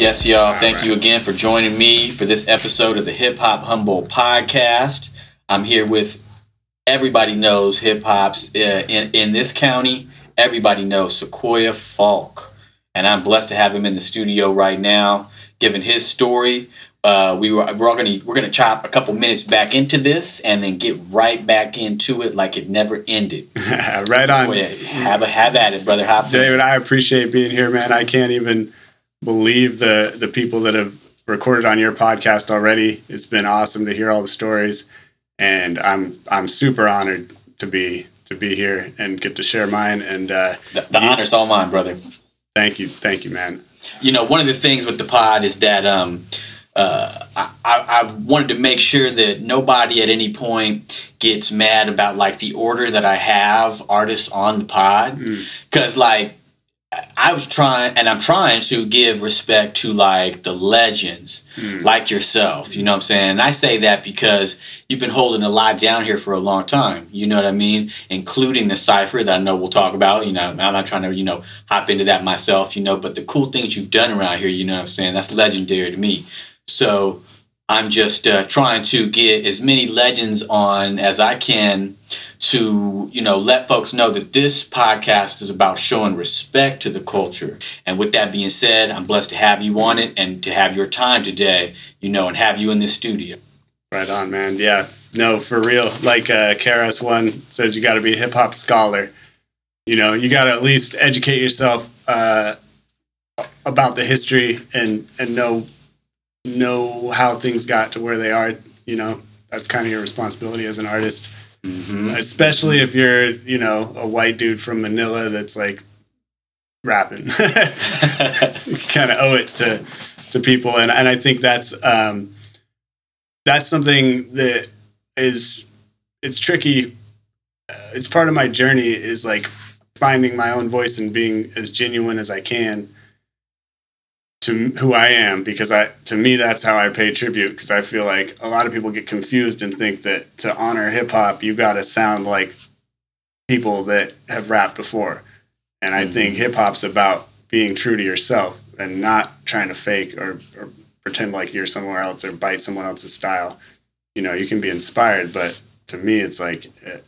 Yes, y'all. Thank you again for joining me for this episode of the Hip Hop Humble Podcast. I'm here with everybody knows hip hop's uh, in in this county. Everybody knows Sequoia Falk, and I'm blessed to have him in the studio right now, giving his story. Uh, we were we're all gonna we're gonna chop a couple minutes back into this and then get right back into it like it never ended. right on. Have a have at it, brother. David, I appreciate being here, man. I can't even believe the the people that have recorded on your podcast already. It's been awesome to hear all the stories, and I'm I'm super honored to be to be here and get to share mine. And uh, the, the honor's all mine, brother. Thank you, thank you, man. You know, one of the things with the pod is that um, uh, I, I wanted to make sure that nobody at any point gets mad about like the order that I have artists on the pod, because mm. like I was trying, and I'm trying to give respect to like the legends, mm. like yourself. You know what I'm saying? And I say that because you've been holding a lot down here for a long time. You know what I mean? Including the cipher that I know we'll talk about. You know, I'm not trying to, you know, hop into that myself, you know, but the cool things you've done around here, you know what I'm saying? That's legendary to me. So I'm just uh, trying to get as many legends on as I can to, you know, let folks know that this podcast is about showing respect to the culture. And with that being said, I'm blessed to have you on it and to have your time today, you know, and have you in this studio. Right on, man. Yeah. No, for real. Like uh, KRS One says, you got to be a hip hop scholar. You know, you got to at least educate yourself uh, about the history and and know know how things got to where they are, you know, that's kind of your responsibility as an artist. Mm-hmm. Especially if you're, you know, a white dude from Manila that's like rapping. you kind of owe it to to people, and and I think that's um, that's something that is it's tricky. Uh, it's part of my journey is like finding my own voice and being as genuine as I can to who I am because I to me that's how I pay tribute because I feel like a lot of people get confused and think that to honor hip hop you got to sound like people that have rapped before. And I mm-hmm. think hip hop's about being true to yourself and not trying to fake or, or pretend like you're somewhere else or bite someone else's style. You know, you can be inspired, but to me it's like eh,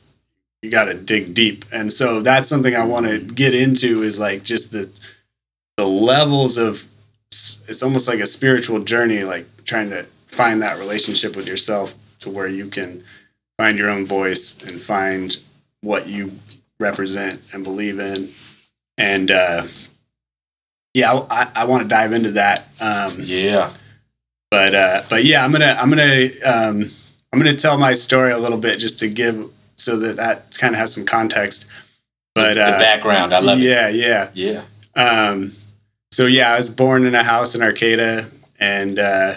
you got to dig deep. And so that's something I want to get into is like just the the levels of it's it's almost like a spiritual journey, like trying to find that relationship with yourself to where you can find your own voice and find what you represent and believe in. And uh, yeah, I, I want to dive into that. Um, yeah. But uh, but yeah, I'm gonna I'm gonna um, I'm gonna tell my story a little bit just to give so that that kind of has some context. But the, uh, background, I love yeah, it. Yeah, yeah, yeah. Um, so yeah, I was born in a house in Arcata and uh,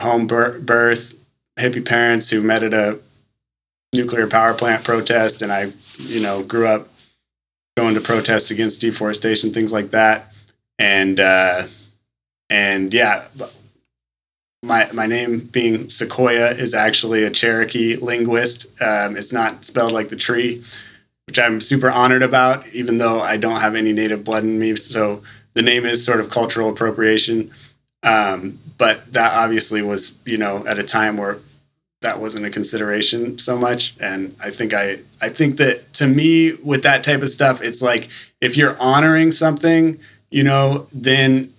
home birth, hippie parents who met at a nuclear power plant protest, and I, you know, grew up going to protests against deforestation, things like that, and uh, and yeah, my my name being Sequoia is actually a Cherokee linguist. Um, it's not spelled like the tree, which I'm super honored about, even though I don't have any native blood in me. So the name is sort of cultural appropriation. Um, but that obviously was, you know, at a time where that wasn't a consideration so much. And I think I, I think that to me, with that type of stuff, it's like if you're honoring something, you know, then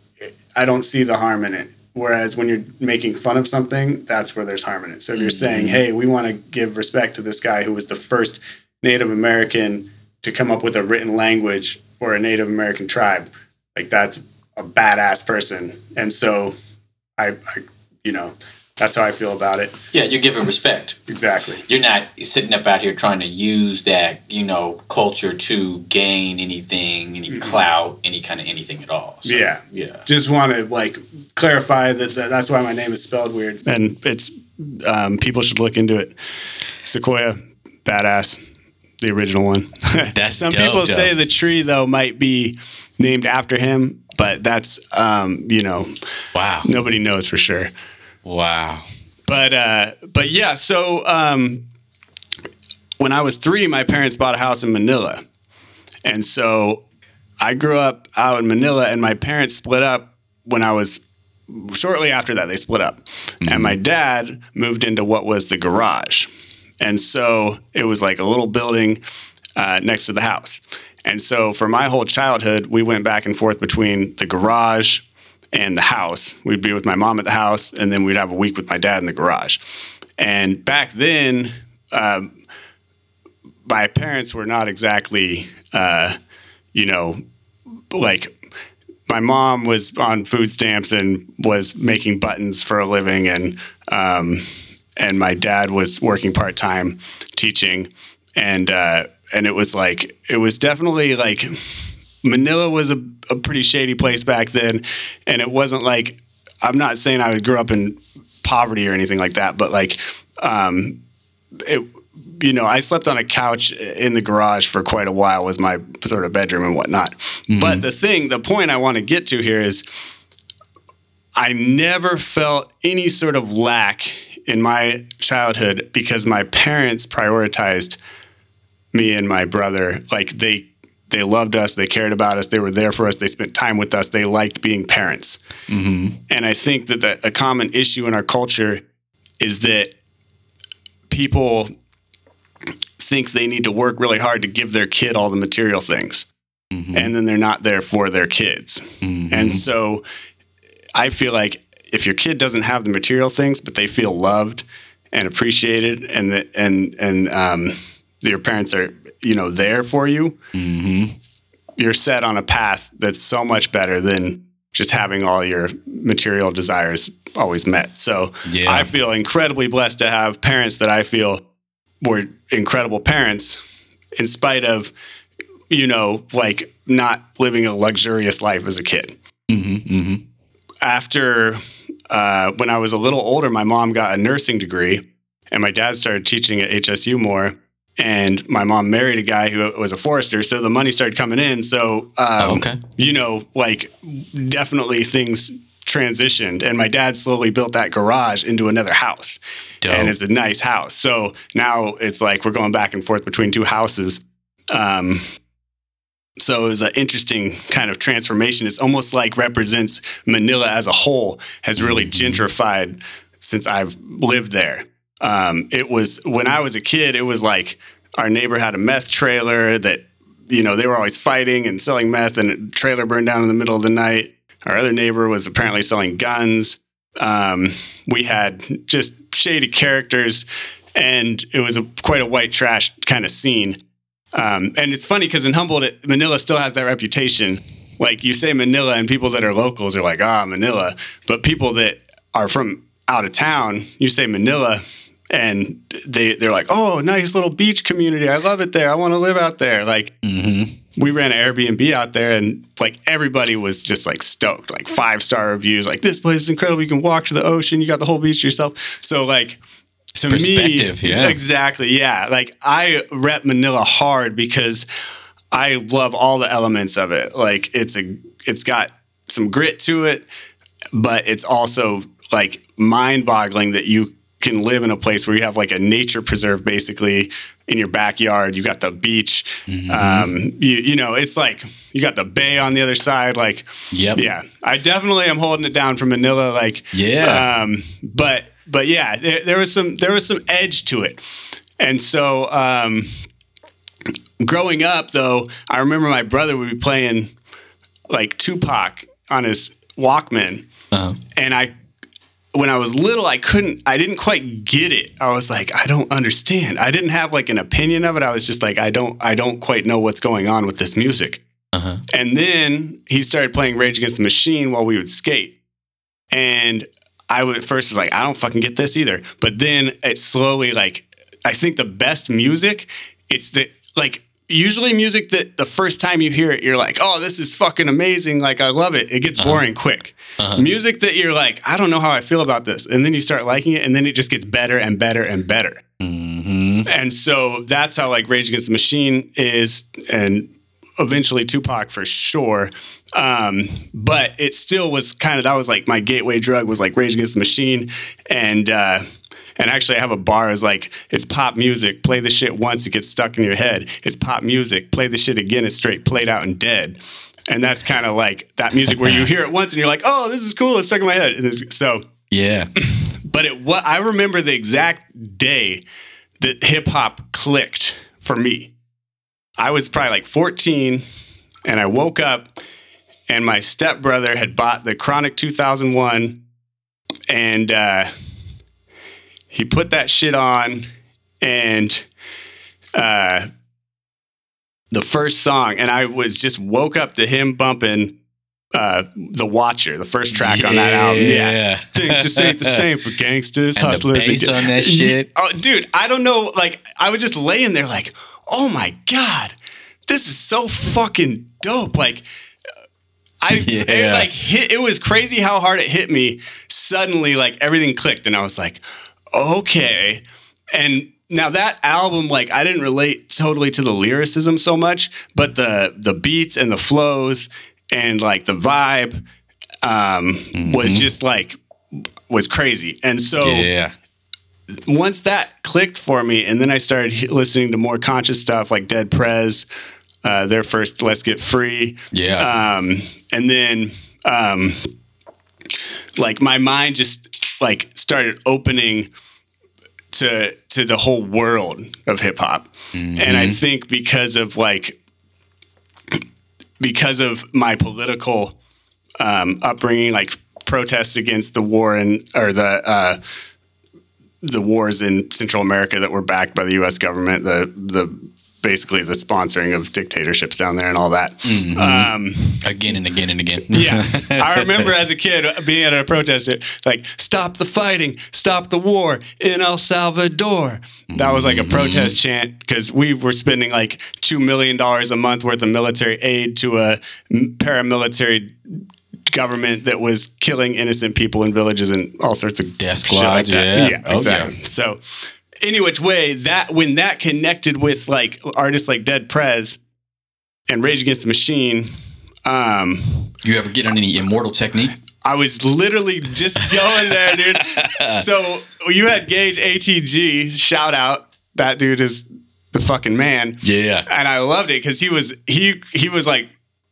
I don't see the harm in it. Whereas when you're making fun of something, that's where there's harm in it. So if you're mm-hmm. saying, hey, we want to give respect to this guy who was the first Native American to come up with a written language for a Native American tribe, like that's a badass person. And so I, I you know, that's how I feel about it. Yeah, you're giving respect. exactly. You're not sitting up out here trying to use that, you know, culture to gain anything, any mm-hmm. clout, any kind of anything at all. So, yeah, yeah. Just want to like clarify that, that, that's why my name is spelled weird, and it's um, people should look into it. Sequoia, badass, the original one. That's some dope, people dope. say the tree though might be named after him, but that's um, you know, wow, nobody knows for sure. Wow. But uh, but yeah, so um, when I was three, my parents bought a house in Manila, and so I grew up out in Manila, and my parents split up when I was shortly after that, they split up, and my dad moved into what was the garage, and so it was like a little building uh, next to the house. And so for my whole childhood, we went back and forth between the garage and the house. We'd be with my mom at the house, and then we'd have a week with my dad in the garage. And back then, um, my parents were not exactly, uh, you know, like my mom was on food stamps and was making buttons for a living, and um, and my dad was working part time teaching, and uh, and it was like it was definitely like Manila was a, a pretty shady place back then, and it wasn't like I'm not saying I grew up in poverty or anything like that, but like um, it you know, I slept on a couch in the garage for quite a while was my sort of bedroom and whatnot. Mm-hmm. But the thing, the point I want to get to here is I never felt any sort of lack in my childhood because my parents prioritized me and my brother. Like they they loved us, they cared about us, they were there for us, they spent time with us, they liked being parents. Mm-hmm. And I think that the, a common issue in our culture is that people think they need to work really hard to give their kid all the material things. Mm-hmm. And then they're not there for their kids. Mm-hmm. And so I feel like if your kid doesn't have the material things, but they feel loved and appreciated and that and and um, your parents are, you know, there for you, mm-hmm. you're set on a path that's so much better than just having all your material desires always met. So yeah. I feel incredibly blessed to have parents that I feel were incredible parents in spite of you know like not living a luxurious life as a kid mm-hmm, mm-hmm. after uh, when i was a little older my mom got a nursing degree and my dad started teaching at hsu more and my mom married a guy who was a forester so the money started coming in so um, oh, okay. you know like definitely things transitioned and my dad slowly built that garage into another house Dope. and it's a nice house so now it's like we're going back and forth between two houses um, so it was an interesting kind of transformation it's almost like represents manila as a whole has really gentrified since i've lived there um, it was when i was a kid it was like our neighbor had a meth trailer that you know they were always fighting and selling meth and trailer burned down in the middle of the night our other neighbor was apparently selling guns. Um, we had just shady characters, and it was a, quite a white trash kind of scene. Um, and it's funny because in Humboldt, it, Manila still has that reputation. Like you say Manila, and people that are locals are like, ah, Manila. But people that are from out of town, you say Manila, and they they're like, oh, nice little beach community. I love it there. I want to live out there. Like, mm-hmm we ran an Airbnb out there and like everybody was just like stoked, like five star reviews, like this place is incredible. You can walk to the ocean, you got the whole beach to yourself. So like to me, yeah. exactly, yeah. Like I rep Manila hard because I love all the elements of it. Like it's a, it's got some grit to it, but it's also like mind boggling that you can live in a place where you have like a nature preserve basically in your backyard. You got the beach. Mm-hmm. Um, you, you know, it's like you got the bay on the other side. Like, yep. yeah, I definitely am holding it down for Manila. Like, yeah. Um, but, but yeah, there, there, was some, there was some edge to it. And so, um, growing up though, I remember my brother would be playing like Tupac on his Walkman. Uh-huh. And I when I was little, I couldn't, I didn't quite get it. I was like, I don't understand. I didn't have like an opinion of it. I was just like, I don't, I don't quite know what's going on with this music. Uh-huh. And then he started playing Rage Against the Machine while we would skate. And I would at first was like, I don't fucking get this either. But then it slowly like, I think the best music, it's the like usually music that the first time you hear it, you're like, oh, this is fucking amazing. Like, I love it. It gets uh-huh. boring quick. Uh-huh. Music that you're like, I don't know how I feel about this. And then you start liking it, and then it just gets better and better and better. Mm-hmm. And so that's how like Rage Against the Machine is, and eventually Tupac for sure. Um, but it still was kind of that was like my gateway drug was like Rage Against the Machine, and uh, and actually, I have a bar is like, it's pop music. Play the shit once, it gets stuck in your head. It's pop music. Play the shit again, it's straight played out and dead. And that's kind of like that music where you hear it once and you're like, oh, this is cool. It's stuck in my head. And it's, so, Yeah. but it what I remember the exact day that hip hop clicked for me. I was probably like 14 and I woke up and my stepbrother had bought the Chronic 2001 and uh, he put that shit on and uh, the first song and I was just woke up to him bumping uh, The Watcher, the first track on that album. Yeah. Things just ain't the same for gangsters, And the hustlers. bass and- on that shit. Oh, dude, I don't know. Like, I was just laying there, like, oh my god, this is so fucking dope. Like, I it, like hit. It was crazy how hard it hit me. Suddenly, like everything clicked, and I was like, okay. And now that album, like, I didn't relate totally to the lyricism so much, but the the beats and the flows and like the vibe um, was just like was crazy. And so Yeah. Once that clicked for me, and then I started listening to more conscious stuff like Dead Prez, uh, their first "Let's Get Free," Yeah. um, and then um, like my mind just like started opening to to the whole world of hip hop, and I think because of like because of my political um, upbringing, like protests against the war and or the uh, the wars in Central America that were backed by the U.S. government, the the basically the sponsoring of dictatorships down there and all that. Um, again and again and again. yeah, I remember as a kid being at a protest, it, like "Stop the fighting, stop the war in El Salvador." That was like a protest chant because we were spending like two million dollars a month worth of military aid to a paramilitary government that was killing innocent people in villages and all sorts of Death shit like squads, that. yeah. Oh, exactly. So, any which way, that when that connected with like artists like Dead Prez and Rage Against the Machine. Um, You ever get on any immortal technique? I was literally just going there, dude. so you had Gage ATG, shout out. That dude is the fucking man. Yeah. And I loved it because he was he he was like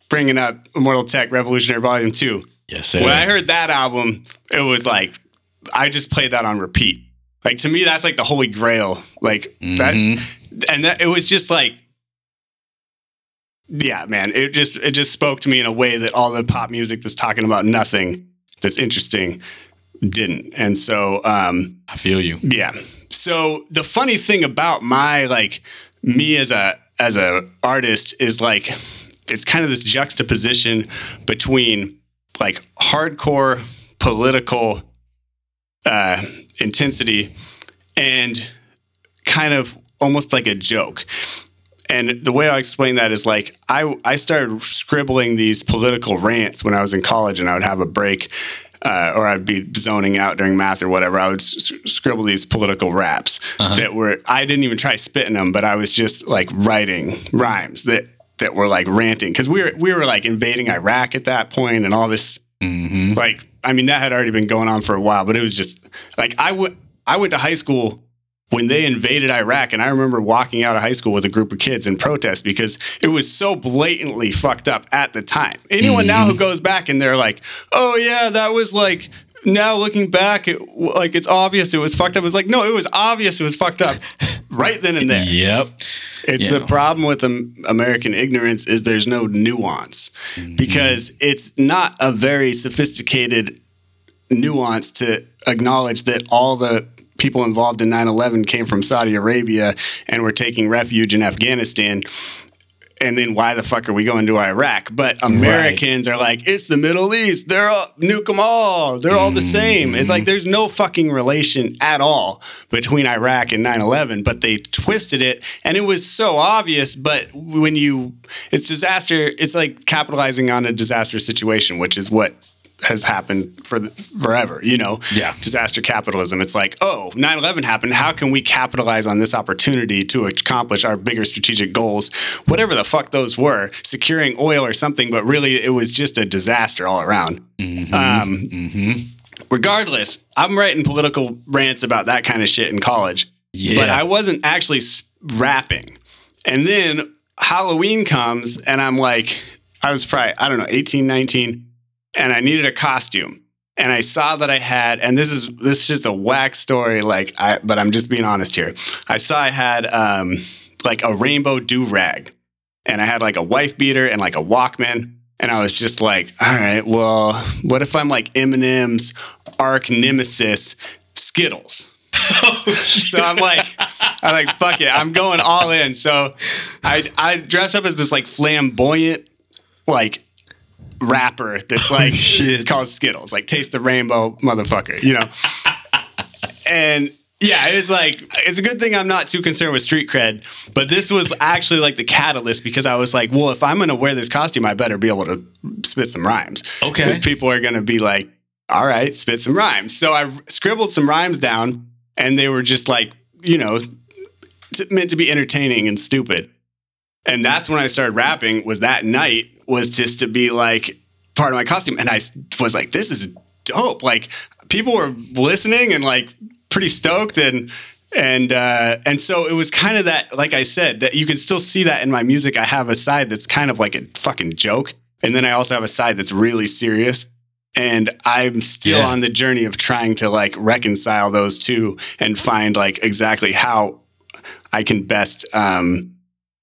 bringing up Immortal Tech Revolutionary Volume Two. Yes, sir. When I heard that album, it was like I just played that on repeat. Like to me, that's like the holy grail. Like that, and that it was just like, yeah, man. It just it just spoke to me in a way that all the pop music that's talking about nothing that's interesting didn't. And so, um, I feel you. yeah. So the funny thing about my like me as a as a artist is like it's kind of this juxtaposition between like hardcore political uh, intensity and kind of almost like a joke. And the way I explain that is like I I started scribbling these political rants when I was in college, and I would have a break, uh, or I'd be zoning out during math or whatever. I would s- scribble these political raps that were I didn't even try spitting them, but I was just like writing rhymes that that were like ranting because we were we were like invading Iraq at that point and all this Mm-hmm. like I mean that had already been going on for a while, but it was just like I went I went to high school when they invaded Iraq, and I remember walking out of high school with a group of kids in protest because it was so blatantly fucked up at the time. Anyone now who goes back and they're like, "Oh yeah, that was like." Now looking back, it like it's obvious it was fucked up. It's like no, it was obvious it was fucked up right then and there. Yep. It's Yeah. the problem with American ignorance is there's no nuance mm-hmm. because it's not a very sophisticated nuance to acknowledge that all the people involved in 9/11 came from Saudi Arabia and were taking refuge in Afghanistan. And then why the fuck are we going to Iraq? But Americans are like, it's the Middle East. They're all nuke them all. They're all the mm. same. It's like there's no fucking relation at all between Iraq and 9/11. But they twisted it, and it was so obvious. But when you, it's disaster. It's like capitalizing on a disaster situation, which is what has happened for the, forever, you know? Yeah. Disaster capitalism. It's like, oh, 9 11 happened. How can we capitalize on this opportunity to accomplish our bigger strategic goals, whatever the fuck those were, securing oil or something, but really it was just a disaster all around. Um, Regardless, I'm writing political rants about that kind of shit in college, Yeah. but I wasn't actually rapping. And then Halloween comes, and I'm like, I was probably, I don't know, 18, 19, and I needed a costume. And I saw that I had, and this is this shit's a whack story, like I but I'm just being honest here. I saw I had um like a rainbow do rag. And I had like a wife beater and like a Walkman. And I was just like, all right, well, what if I'm like Eminem's arch nemesis, Skittles? so I'm like, I'm like, fuck it, I'm going all in. So I I dress up as this like flamboyant, like rapper that's like it's called Skittles, like taste the rainbow, motherfucker, you know. and yeah, it was like it's a good thing I'm not too concerned with street cred, but this was actually like the catalyst because I was like, well, if I'm gonna wear this costume, I better be able to spit some rhymes. Okay. Because people are gonna be like, all right, spit some rhymes. So I scribbled some rhymes down, and they were just like, you know, meant to be entertaining and stupid. And that's when I started rapping. Was that night was just to be like part of my costume, and I was like, this is dope. Like people were listening and like pretty stoked and and uh, and so it was kind of that like I said that you can still see that in my music. I have a side that's kind of like a fucking joke, and then I also have a side that's really serious. And I'm still Yeah. on the journey of trying to like reconcile those two and find like exactly how I can best um,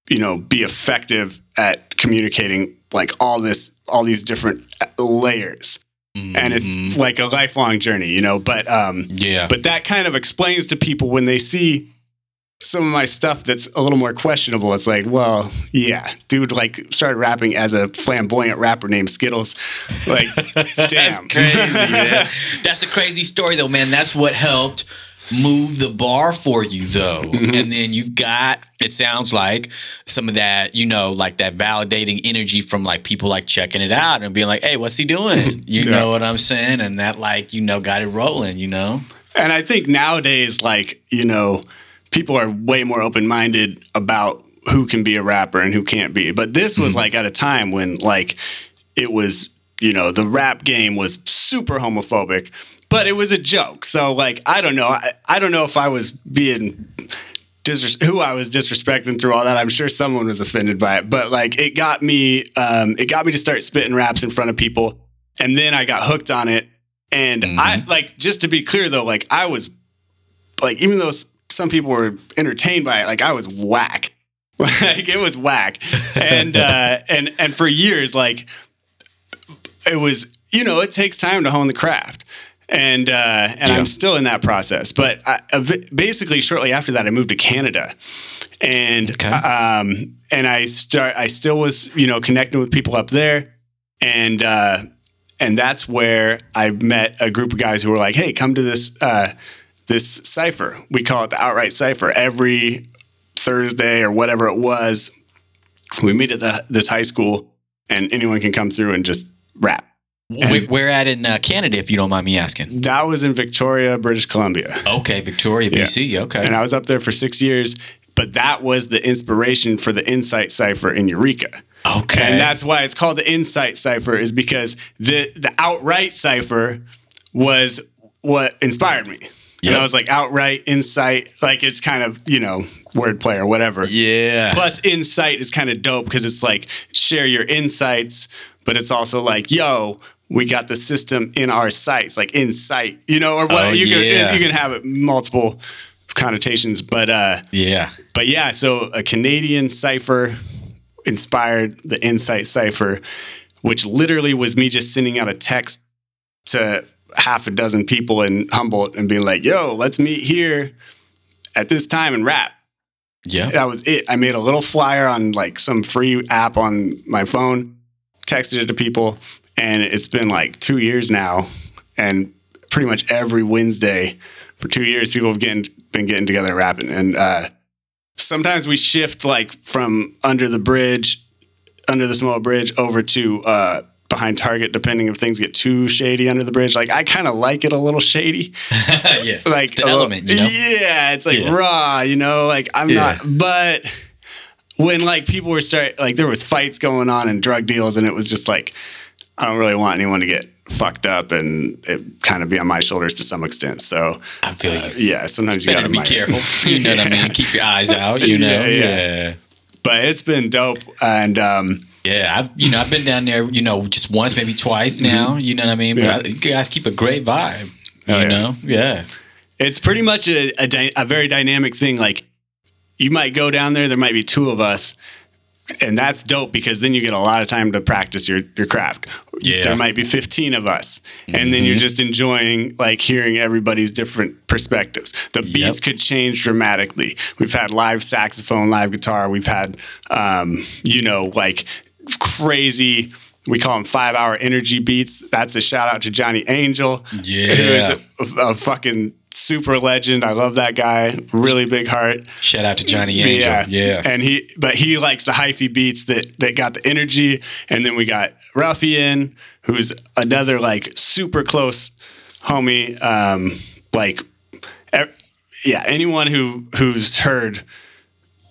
you know be effective at communicating like all this all these different layers and it's like a lifelong journey you know but um Mm-hmm. yeah. but that kind of explains to people when they see some of my stuff that's a little more questionable. It's like, well, yeah, dude, like started rapping as a flamboyant rapper named Skittles. Like, damn, That's crazy. That's a crazy story, though, man. That's what helped move the bar for you, though. Mm-hmm. And then you got, it sounds like, some of that, you know, like that validating energy from like people like checking it out and being like, hey, what's he doing? You Yeah. know what I'm saying? And that, like, you know, got it rolling, you know? And I think nowadays, like, you know, people are way more open minded about who can be a rapper and who can't be. But this was like at a time when, like, it was, you know, the rap game was super homophobic, but it was a joke. So, like, I don't know. I, I don't know if I was being. Disres- who I was disrespecting through all that, I'm sure someone was offended by it, but like it got me, um, it got me to start spitting raps in front of people, and then I got hooked on it. And I like just to be clear though, like I was like even though some people were entertained by it, like I was whack. like it was whack. And uh and and for years like it was you know, it takes time to hone the craft. And uh and Yeah. I'm still in that process. But I, basically shortly after that I moved to Canada. And Okay. um and I start I still was, you know, connecting with people up there and uh and that's where I met a group of guys who were like, "Hey, come to this uh, this cipher. We call it the outright cipher. Every Thursday or whatever it was, we meet at the, this high school, and anyone can come through and just rap." Where, where at in uh, Canada, if you don't mind me asking? That was in Victoria, British Columbia, Okay, Victoria, BC. Okay. and I was up there for six years. But that was the inspiration for the Insight Cipher in Eureka. okay. And that's why it's called the Insight Cipher, is because the the outright cipher was what inspired me. And I was like, outright insight, like it's kind of, you know, wordplay or whatever. yeah. Plus, insight is kind of dope because it's like share your insights, but it's also like, yo, we got the system in our sights, like insight, you know, or what Oh, you yeah. can you can have it multiple connotations, but uh yeah. but yeah, so a Canadian cipher inspired the Insight cipher, which literally was me just sending out a text to half a dozen people in Humboldt and being like, yo, let's meet here at this time and rap. Yeah. That was it. I made a little flyer on like some free app on my phone, texted it to people, and it's been like two years now. And pretty much every Wednesday for two years, people have getting, been getting together and rapping. And uh, sometimes we shift like from under the bridge, under the small bridge, over to uh, behind Target, depending if things get too shady under the bridge. Like I kind of like it a little shady yeah. like the a little- element, you know? Yeah, it's like Yeah. raw, you know. Like I'm Yeah. not, but when like people were start like there was fights going on and drug deals, and it was just like I don't really want anyone to get fucked up, and it kind of be on my shoulders to some extent. So I feel you. uh, yeah, sometimes you gotta be careful. You know what I mean? Keep your eyes out, you know? Yeah, yeah. but it's been dope and um Yeah, I've you know I've been down there, you know, just once, maybe twice now. You know what I mean? But Yeah. I, you guys keep a great vibe. Oh, you yeah. know, yeah. It's pretty much a, a, dy- a very dynamic thing. Like you might go down there, there might be two of us, and that's dope because then you get a lot of time to practice your, your craft. Yeah. There might be 15 of us, and then you're just enjoying like hearing everybody's different perspectives. The beats Yep. could change dramatically. We've had live saxophone, live guitar. We've had, um, you know, like crazy. We call them five hour energy beats. That's a shout out to Johnny Angel. Who is Yeah. a, a fucking super legend. I love that guy. Really big heart. Shout out to Johnny Angel. Yeah. yeah. And he but he likes the hyphy beats that that got the energy. And then we got Ruffian, who's another like super close homie. Um like e- yeah, anyone who who's heard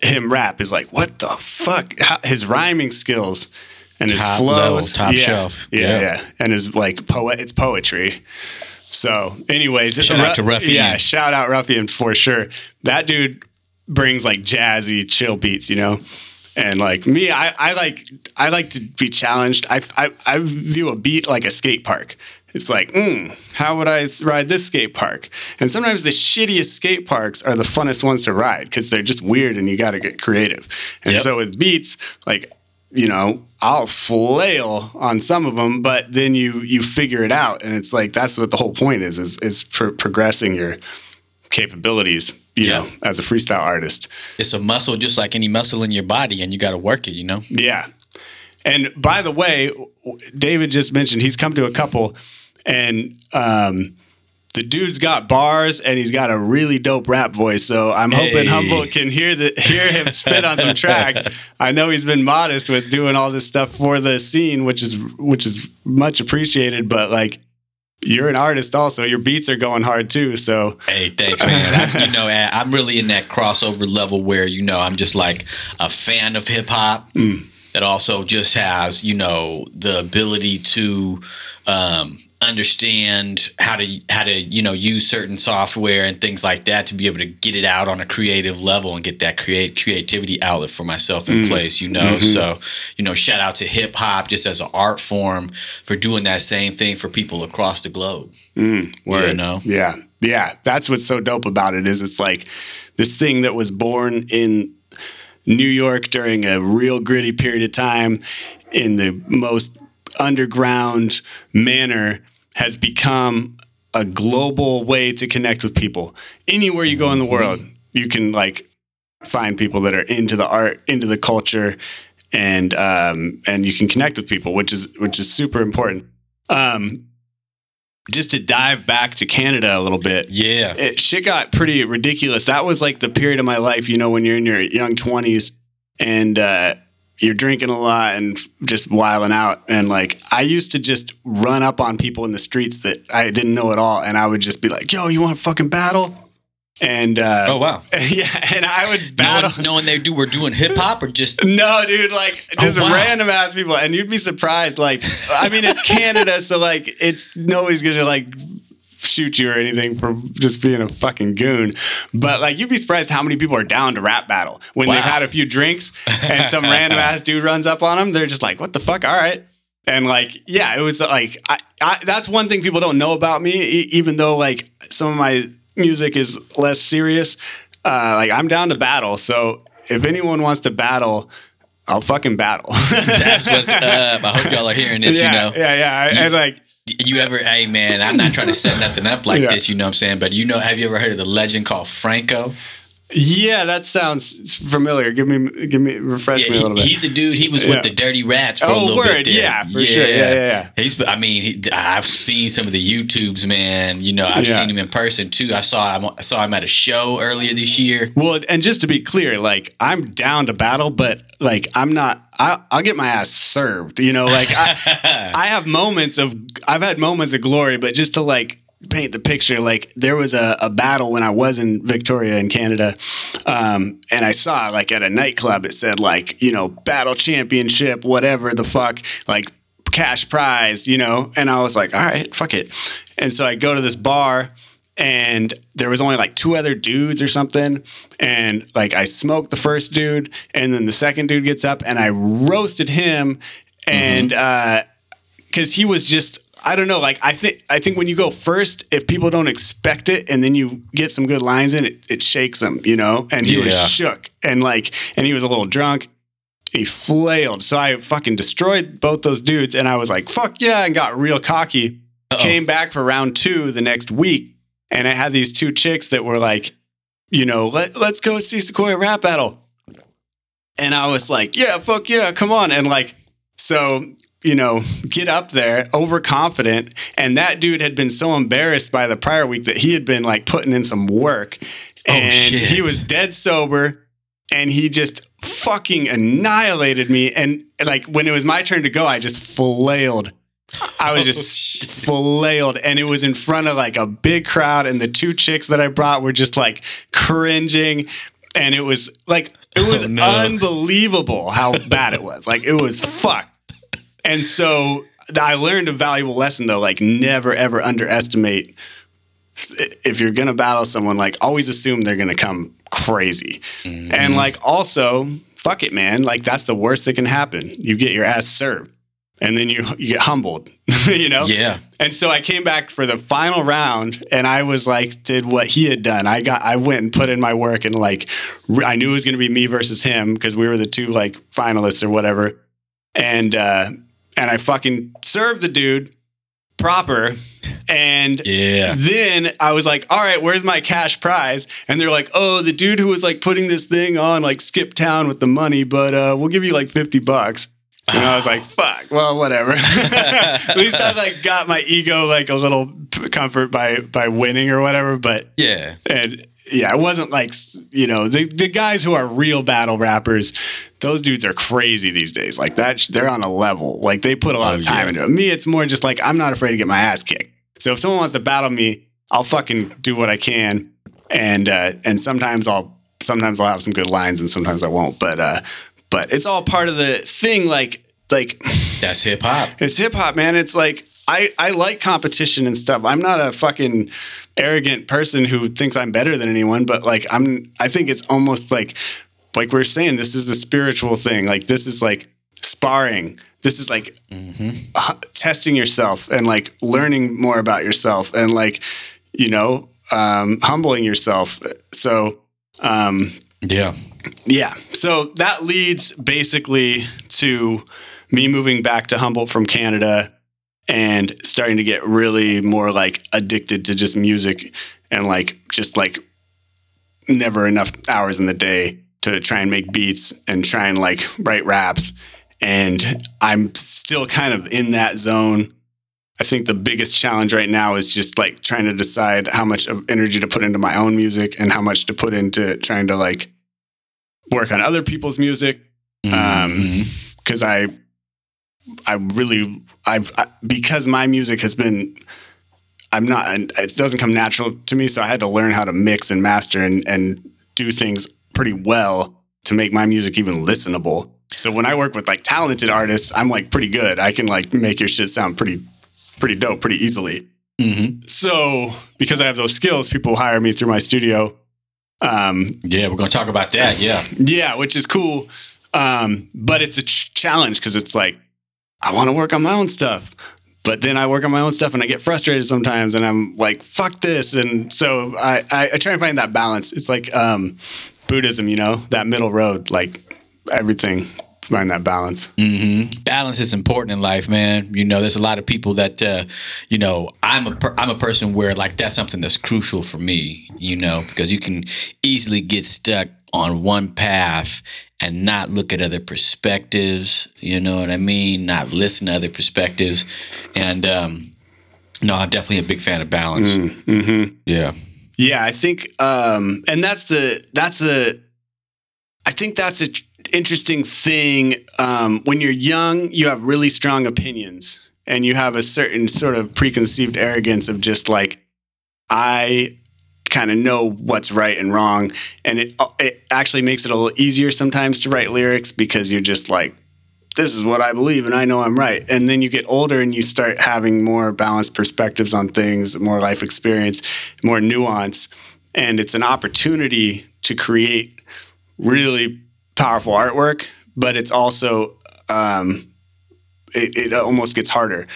him rap is like, what the fuck? How, his rhyming skills and his Top flows, level, top yeah, shelf. yeah, Yeah. yeah, and his like poet, it's poetry. So, anyways, Shout out to Ruffian. Yeah, shout out Ruffian for sure. That dude brings like jazzy, chill beats, you know. And like me, I, I like I like to be challenged. I, I I view a beat like a skate park. It's like, mm, how would I ride this skate park? And sometimes the shittiest skate parks are the funnest ones to ride because they're just weird and you got to get creative. And Yep. so with beats, like you know, I'll flail on some of them, but then you you figure it out, and it's like that's what the whole point is is is pro- progressing your capabilities, you Yeah. know, as a freestyle artist. It's a muscle just like any muscle in your body, and you got to work it, you know? Yeah. And by the way, David just mentioned he's come to a couple, and um, the dude's got bars and he's got a really dope rap voice. So I'm hoping Hey. Humboldt can hear the hear him spit on some tracks. I know he's been modest with doing all this stuff for the scene, which is which is much appreciated. But like, you're an artist also. Your beats are going hard too. So Hey, thanks, man. I, you know, I'm really in that crossover level where you know I'm just like a fan of hip hop that also just has you know the ability to um, understand how to how to you know use certain software and things like that to be able to get it out on a creative level and get that create creativity outlet for myself in mm. place. You know, mm-hmm. so you know, shout out to hip hop just as an art form for doing that same thing for people across the globe. Mm. Word. You know? Yeah. Yeah. That's what's so dope about it is it's like this thing that was born in New York during a real gritty period of time in the most underground manner has become a global way to connect with people. Anywhere you go in the world, you can like find people that are into the art, into the culture, and um, and you can connect with people, which is which is super important. Um, just to dive back to Canada a little bit, Yeah. it, shit got pretty ridiculous. That was like the period of my life, you know, when you're in your young 20s and uh, you're drinking a lot and just wiling out. And like, I used to just run up on people in the streets that I didn't know at all. And I would just be like, yo, you want to fucking battle? And uh, Oh wow. yeah, and I would battle. Knowing, knowing they do were doing hip hop or just No, dude, like just Oh, wow. random ass people, and you'd be surprised. Like, I mean, it's Canada, so like, it's nobody's gonna like shoot you or anything for just being a fucking goon. But like, you'd be surprised how many people are down to rap battle when they've had a few drinks and some random ass dude runs up on them. They're just like, "What the fuck? All right." And like, yeah, it was like, I, I, that's one thing people don't know about me, e- even though like some of my music is less serious. Uh, like, I'm down to battle. So if anyone wants to battle, I'll fucking battle. that's what's up. I hope y'all are hearing this. yeah, You know, yeah, yeah. And like, you ever? Hey man, I'm not trying to set nothing up like Yeah. this. You know what I'm saying? But you know, have you ever heard of the legend called Franco? Yeah, that sounds familiar. Give me, give me, refresh Yeah, me a he- little bit. he's a dude. He was Yeah. with the Dirty Rats for a Oh, little word. bit. There. Yeah, for sure. Yeah, yeah, yeah. He's. I mean, he, I've seen some of the YouTubes, man. You know, I've Yeah. seen him in person too. I saw him. I saw him at a show earlier this year. Well, and just to be clear, like I'm down to battle, but like I'm not. I, I'll get my ass served. You know, like I, I have moments of. I've had moments of glory, but just to like paint the picture, like there was a, a battle when I was in Victoria in Canada, um, and I saw like at a nightclub it said like you know battle championship, whatever the fuck, like cash prize, you know, and I was like, all right, fuck it, and so I go to this bar and there was only like two other dudes or something and like i smoked the first dude and then the second dude gets up and i roasted him and uh because he was just i don't know like i think i think when you go first if people don't expect it and then you get some good lines in it it shakes them you know? And he was shook and like and he was a little drunk. He flailed. So i fucking destroyed both those dudes and i was like fuck yeah and got real cocky. Came back for round two the next week and i had these two chicks that were like you know Let, let's go see sequoia rap battle. And i was like yeah fuck yeah come on. And like so you know get up there overconfident and that dude had been so embarrassed by the prior week that he had been like putting in some work oh, and shit. he was dead sober and he just fucking annihilated me and like when it was my turn to go i just flailed I was oh, just flailed, and it was in front of like a big crowd, and the two chicks that I brought were just like cringing, and it was like it oh, was Oh, no. unbelievable how bad it was. Like it was fucked. And so I learned a valuable lesson though, like never ever underestimate if you're gonna battle someone, like always assume they're gonna come crazy. And like also, fuck it, man. Like that's the worst that can happen. You get your ass served. And then you you get humbled, you know? Yeah. And so I came back for the final round and I was like, did what he had done. I got, I went and put in my work and like, I knew it was going to be me versus him because we were the two like finalists or whatever. And, uh, and I fucking served the dude proper. And Yeah. then I was like, all right, where's my cash prize? And they're like, oh, the dude who was like putting this thing on like skip town with the money, but uh, we'll give you like 50 bucks. And I was like, fuck, well, whatever. At least I like got my ego like a little comfort by by winning or whatever. But Yeah. and yeah, it wasn't like you know the the guys who are real battle rappers. Those dudes are crazy these days. Like that, they're on a level. Like they put a lot Oh, of time yeah. into it. Me, it's more just like I'm not afraid to get my ass kicked. So if someone wants to battle me, I'll fucking do what I can. And uh, and sometimes I'll sometimes I'll have some good lines and sometimes I won't. But uh, but it's all part of the thing. Like like That's hip hop. it's hip hop, man. It's like I I like competition and stuff. I'm not a fucking arrogant person who thinks I'm better than anyone, but like I'm I think it's almost like like we're saying this is a spiritual thing. Like this is like sparring. This is like h- testing yourself and like learning more about yourself and like you know um humbling yourself. So um Yeah. yeah. So that leads basically to me moving back to Humboldt from Canada and starting to get really more like addicted to just music and like just like never enough hours in the day to try and make beats and try and like write raps. And I'm still kind of in that zone. I think the biggest challenge right now is just like trying to decide how much of energy to put into my own music and how much to put into trying to like work on other people's music Mhm. because I I really I've I, because my music has been I'm not it doesn't come natural to me so I had to learn how to mix and master and and do things pretty well to make my music even listenable. So when I work with like talented artists, I'm like pretty good. I can like make your shit sound pretty pretty dope pretty easily. Mhm. So because I have those skills, people hire me through my studio. Um, Yeah, we're gonna talk about that. Yeah. yeah, which is cool. Um, but it's a ch- challenge because it's like I want to work on my own stuff, but then I work on my own stuff and I get frustrated sometimes, and I'm like, "Fuck this!" And so I, I, I try and find that balance. It's like um, Buddhism, you know, that middle road, like everything. Find that balance. hmm Balance is important in life, man. You know, there's a lot of people that, uh, you know, I'm a per- I'm a person where like that's something that's crucial for me. You know, because you can easily get stuck on one path and not look at other perspectives. You know what I mean? Not listen to other perspectives. And um, no, I'm definitely a big fan of balance. Mm-hmm. Yeah. Yeah, I think, um, and that's the that's the, I think that's an interesting thing. Um, when you're young, you have really strong opinions, and you have a certain sort of preconceived arrogance of just like, I kind of know what's right and wrong, and it it actually makes it a little easier sometimes to write lyrics because you're just like this is what I believe and I know I'm right. And then you get older and you start having more balanced perspectives on things, more life experience, more nuance. And it's an opportunity to create really powerful artwork, but it's also, um, it, it almost gets harder.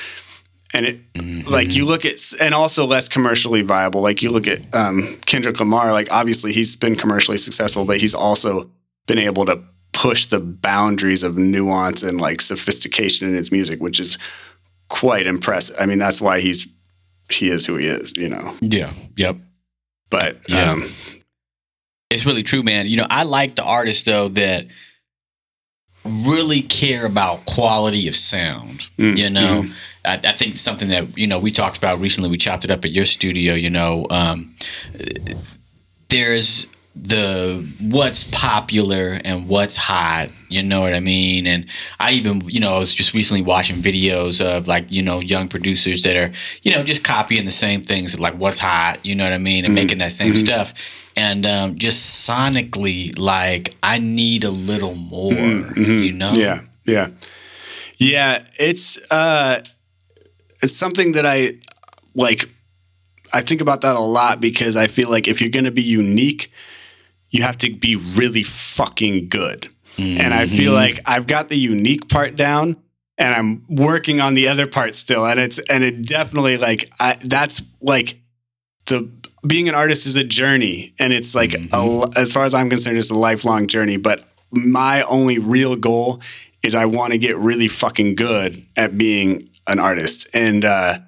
And it, mm-hmm. like you look at, and also less commercially viable. Like you look at um, Kendrick Lamar, like obviously he's been commercially successful, but he's also been able to push the boundaries of nuance and like sophistication in his music, which is quite impressive. I mean, that's why he's he is who he is, you know. Yeah. Yep. But yeah. Um, it's really true, man. You know, I like the artists though that really care about quality of sound. Mm, you know, mm. I, I, think something that you know we talked about recently. We chopped it up at your studio. You know, um, there's the what's popular and what's hot you know what i mean and i even you know i was just recently watching videos of like you know young producers that are you know just copying the same things like what's hot you know what i mean and mm-hmm. making that same mm-hmm. stuff and um, just sonically like i need a little more mm-hmm. you know yeah yeah yeah it's uh it's something that i like i think about that a lot because i feel like if you're going to be unique you have to be really fucking good. Mm-hmm. And I feel mm-hmm. like I've got the unique part down and I'm working on the other part still. And it's, and it definitely like, I, that's like the, being an artist is a journey and it's like, mm-hmm. a, as far as I'm concerned, it's a lifelong journey. But my only real goal is I want to get really fucking good at being an artist. And, uh,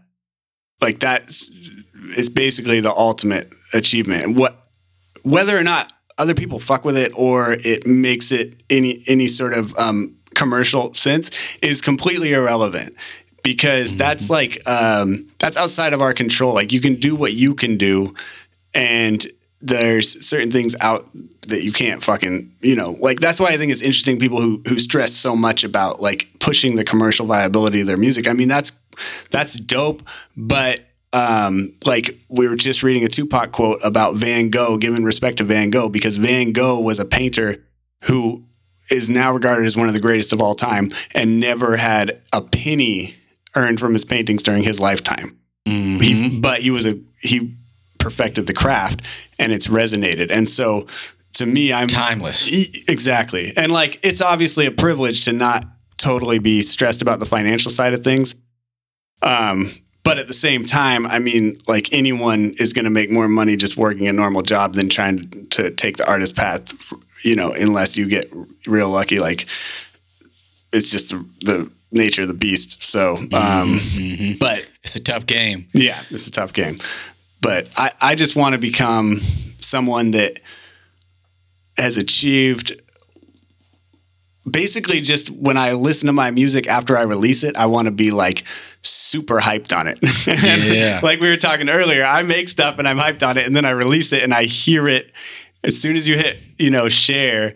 like that is basically the ultimate achievement. What, whether or not other people fuck with it or it makes it any any sort of um, commercial sense is completely irrelevant because mm-hmm. that's like um, that's outside of our control. Like you can do what you can do, and there's certain things out that you can't fucking you know like that's why I think it's interesting people who who stress so much about like pushing the commercial viability of their music. I mean that's that's dope, but um, like we were just reading a Tupac quote about Van Gogh, giving respect to Van Gogh because Van Gogh was a painter who is now regarded as one of the greatest of all time and never had a penny earned from his paintings during his lifetime. Mm-hmm. He, but he was a he perfected the craft and it's resonated. And so to me, I'm timeless. Exactly. And like it's obviously a privilege to not totally be stressed about the financial side of things. Um, but at the same time, I mean, like anyone is going to make more money just working a normal job than trying to, to take the artist path, you know, unless you get real lucky. Like it's just the, the nature of the beast. So, um, mm-hmm. but it's a tough game. Yeah, it's a tough game. But I, I just want to become someone that has achieved basically just when I listen to my music after I release it, I want to be like super hyped on it. yeah. like we were talking earlier, I make stuff and I'm hyped on it and then I release it and I hear it as soon as you hit, you know, share,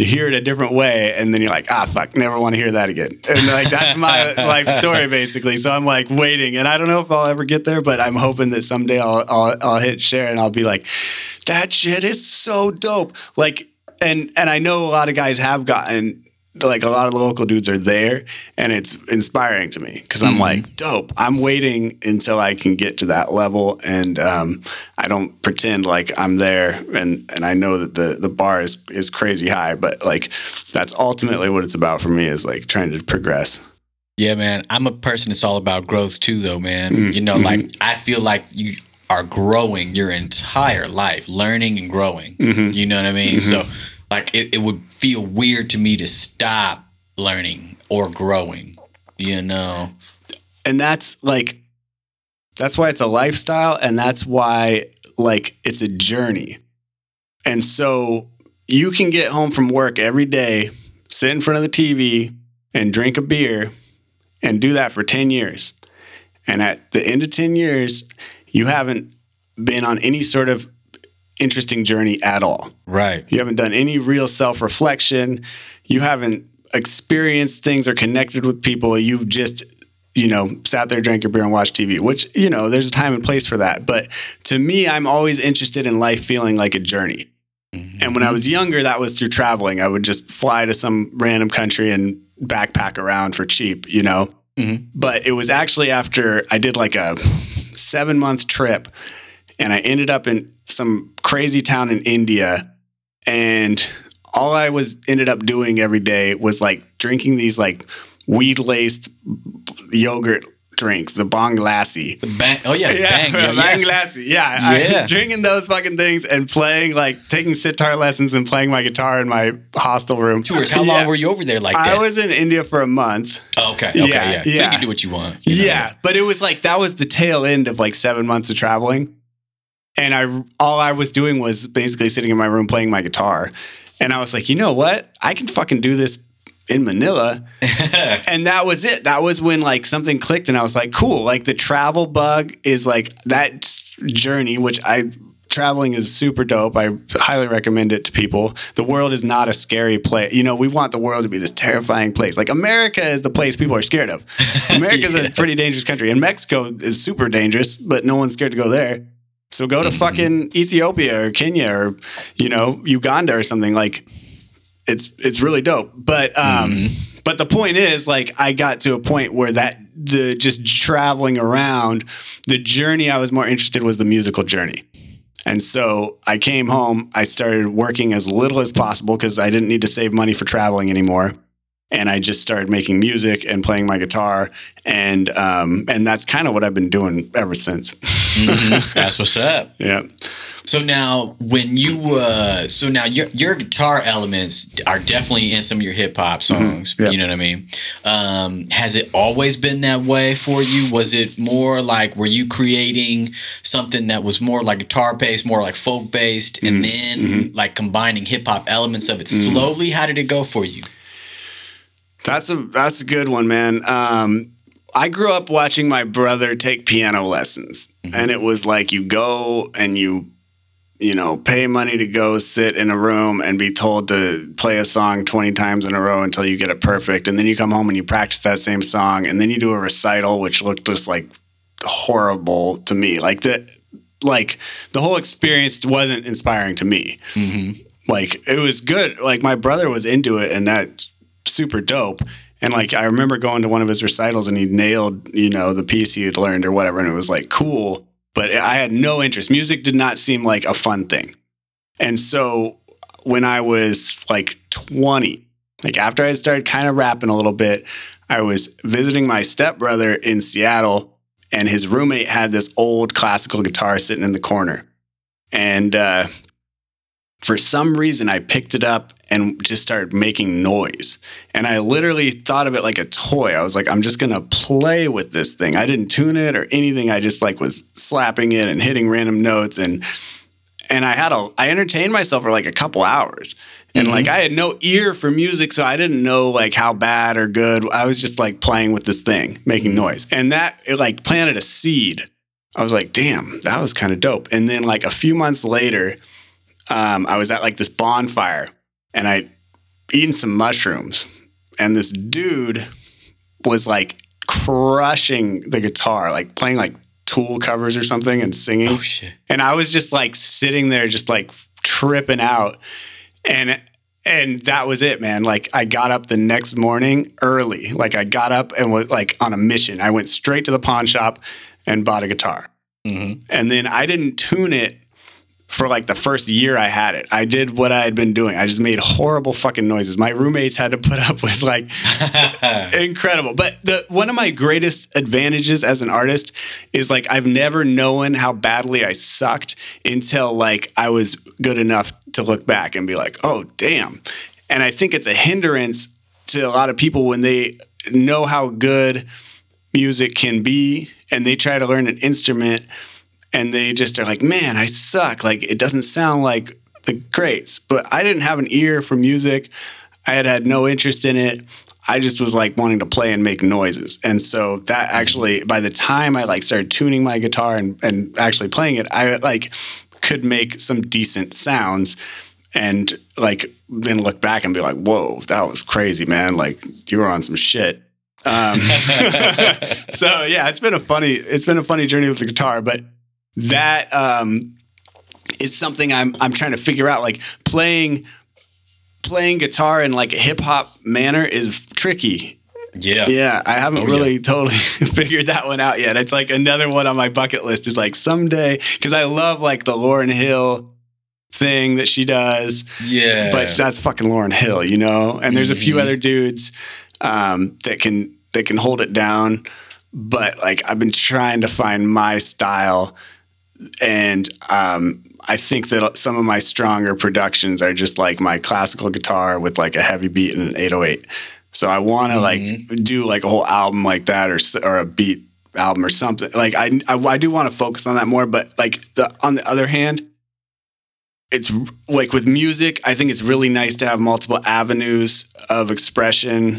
you hear it a different way and then you're like, ah fuck, never want to hear that again. And like that's my life story basically. So I'm like waiting and I don't know if I'll ever get there, but I'm hoping that someday I'll I'll, I'll hit share and I'll be like, that shit is so dope. Like and and I know a lot of guys have gotten like a lot of the local dudes are there and it's inspiring to me because i'm mm-hmm. like dope i'm waiting until i can get to that level and um, i don't pretend like i'm there and and i know that the the bar is is crazy high but like that's ultimately what it's about for me is like trying to progress yeah man i'm a person that's all about growth too though man mm-hmm. you know like i feel like you are growing your entire life learning and growing mm-hmm. you know what i mean mm-hmm. so like it, it would feel weird to me to stop learning or growing, you know? And that's like, that's why it's a lifestyle and that's why like it's a journey. And so you can get home from work every day, sit in front of the TV and drink a beer and do that for 10 years. And at the end of 10 years, you haven't been on any sort of interesting journey at all. Right. You haven't done any real self reflection. You haven't experienced things or connected with people. You've just, you know, sat there, drank your beer, and watched TV, which, you know, there's a time and place for that. But to me, I'm always interested in life feeling like a journey. Mm-hmm. And when I was younger, that was through traveling. I would just fly to some random country and backpack around for cheap, you know. Mhm. But it was actually after I did like a seven month trip, and I ended up in some crazy town in India, and all I was ended up doing every day was like drinking these like weed laced yogurt drinks, the Bong Lassi. The bhang. Oh yeah, Yeah, bhang. yo, Bhang yeah. Lassi. Yeah, I- drinking those fucking things and playing like taking sitar lessons and playing my guitar in my hostel room. Tours. How Yeah. long were you over there like I was in India for a month. Oh, okay. Okay. Yeah, Yeah. So you can do what you want. you know? Yeah, but it was like that was the tail end of like seven months of traveling, and I all I was doing was basically sitting in my room playing my guitar, and I was like, you know what, I can fucking do this in Manila, and that was it. That was when like something clicked, and I was like, cool. Like the travel bug is like that journey, which I. Traveling is super dope. I highly recommend it to people. The world is not a scary place. You know, we want the world to be this terrifying place. Like America is the place people are scared of. America's Yeah. a pretty dangerous country, and Mexico is super dangerous, but no one's scared to go there. So go to fucking Ethiopia or Kenya or you know Uganda or something. Like it's it's really dope. But um, but the point is, like, I got to a point where that the just traveling around, the journey I was more interested was the musical journey. And so I came home. I started working as little as possible because I didn't need to save money for traveling anymore. And I just started making music and playing my guitar, and um, and that's kind of what I've been doing ever since. Mhm. That's what's up. yeah. So now, when you, uh, so now your your guitar elements are definitely in some of your hip hop songs. Yeah. You know what I mean? Um, has it always been that way for you? Was it more like were you creating something that was more like guitar based, more like folk based, and then like combining hip hop elements of it slowly? How did it go for you? That's a that's a good one, man. Um, I grew up watching my brother take piano lessons, and it was like you go and you, you know, pay money to go sit in a room and be told to play a song twenty times in a row until you get it perfect, and then you come home and you practice that same song, and then you do a recital, which looked just like horrible to me. Like the like the whole experience wasn't inspiring to me Mm-hmm. like it was good like my brother was into it and that's super dope. And like i remember going to one of his recitals and he nailed you know the piece he had learned or whatever and it was like cool. But i had no interest. Music did not seem like a fun thing. And so when i was like 20 like after i started kind of rapping a little bit i was visiting my stepbrother in seattle and his roommate had this old classical guitar sitting in the corner. And uh for some reason I picked it up and just started making noise. And I literally thought of it like a toy. I was like, I'm just gonna play with this thing. I didn't tune it or anything. I just like was slapping it and hitting random notes and and I had a I entertained myself for like a couple hours. And like mm-hmm. I had no ear for music, so I didn't know like how bad or good. I was just like playing with this thing, making mm-hmm. noise. And that it like planted a seed. I was like, damn, that was kind of dope. And then like a few months later, um, I was at like this bonfire and I eaten some mushrooms, and this dude was like crushing the guitar, like playing like Tool covers or something and singing. Oh shit! And I was just like sitting there, just like tripping out, and and that was it, man. Like I got up the next morning early, like I got up and was like on a mission. I went straight to the pawn shop and bought a guitar Mm-hmm. and then I didn't tune it for like the first year I had it. I did what I had been doing. I just made horrible fucking noises. My roommates had to put up with like incredible. But the one of my greatest advantages as an artist is like I've never known how badly I sucked until like I was good enough to look back and be like, "Oh, damn." And I think it's a hindrance to a lot of people when they know how good music can be and they try to learn an instrument and they just are like, man, I suck. Like it doesn't sound like the greats. But I didn't have an ear for music. I had had no interest in it. I just was like wanting to play and make noises. And so that actually, by the time I like started tuning my guitar and, and actually playing it, I like could make some decent sounds and like then look back and be like, whoa, that was crazy, man. Like you were on some shit. Um, so yeah, it's been a funny it's been a funny journey with the guitar, but that um, is something I'm I'm trying to figure out. Like playing playing guitar in like a hip hop manner is tricky. Yeah. Yeah, I haven't Oh, really totally figured that one out yet. It's like another one on my bucket list is like someday because I love like the Lauryn Hill thing that she does, Yeah. but that's fucking Lauryn Hill, you know. And there's a few Mhm. other dudes um, that can that can hold it down, but like I've been trying to find my style, and um, I think that some of my stronger productions are just like my classical guitar with like a heavy beat and an 808. So I want to Mhm. like do like a whole album like that or or a beat album or something. Like I I, I do want to focus on that more, but like the on the other hand, it's like with music, I think it's really nice to have multiple avenues of expression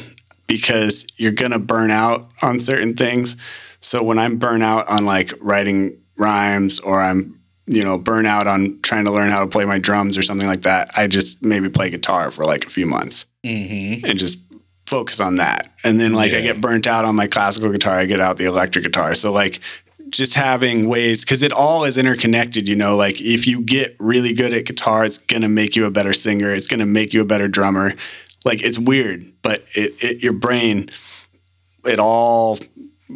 because you're gonna burn out on certain things. So when I'm burnt out on like writing rhymes or I'm you know burn out on trying to learn how to play my drums or something like that, I just maybe play guitar for like a few months mm-hmm. and just focus on that. And then like I get burnt out on my classical guitar, I get out the electric guitar. So like just having ways because it all is interconnected, you know, like if you get really good at guitar, it's gonna make you a better singer, it's gonna make you a better drummer. Like it's weird, but it, it your brain, it all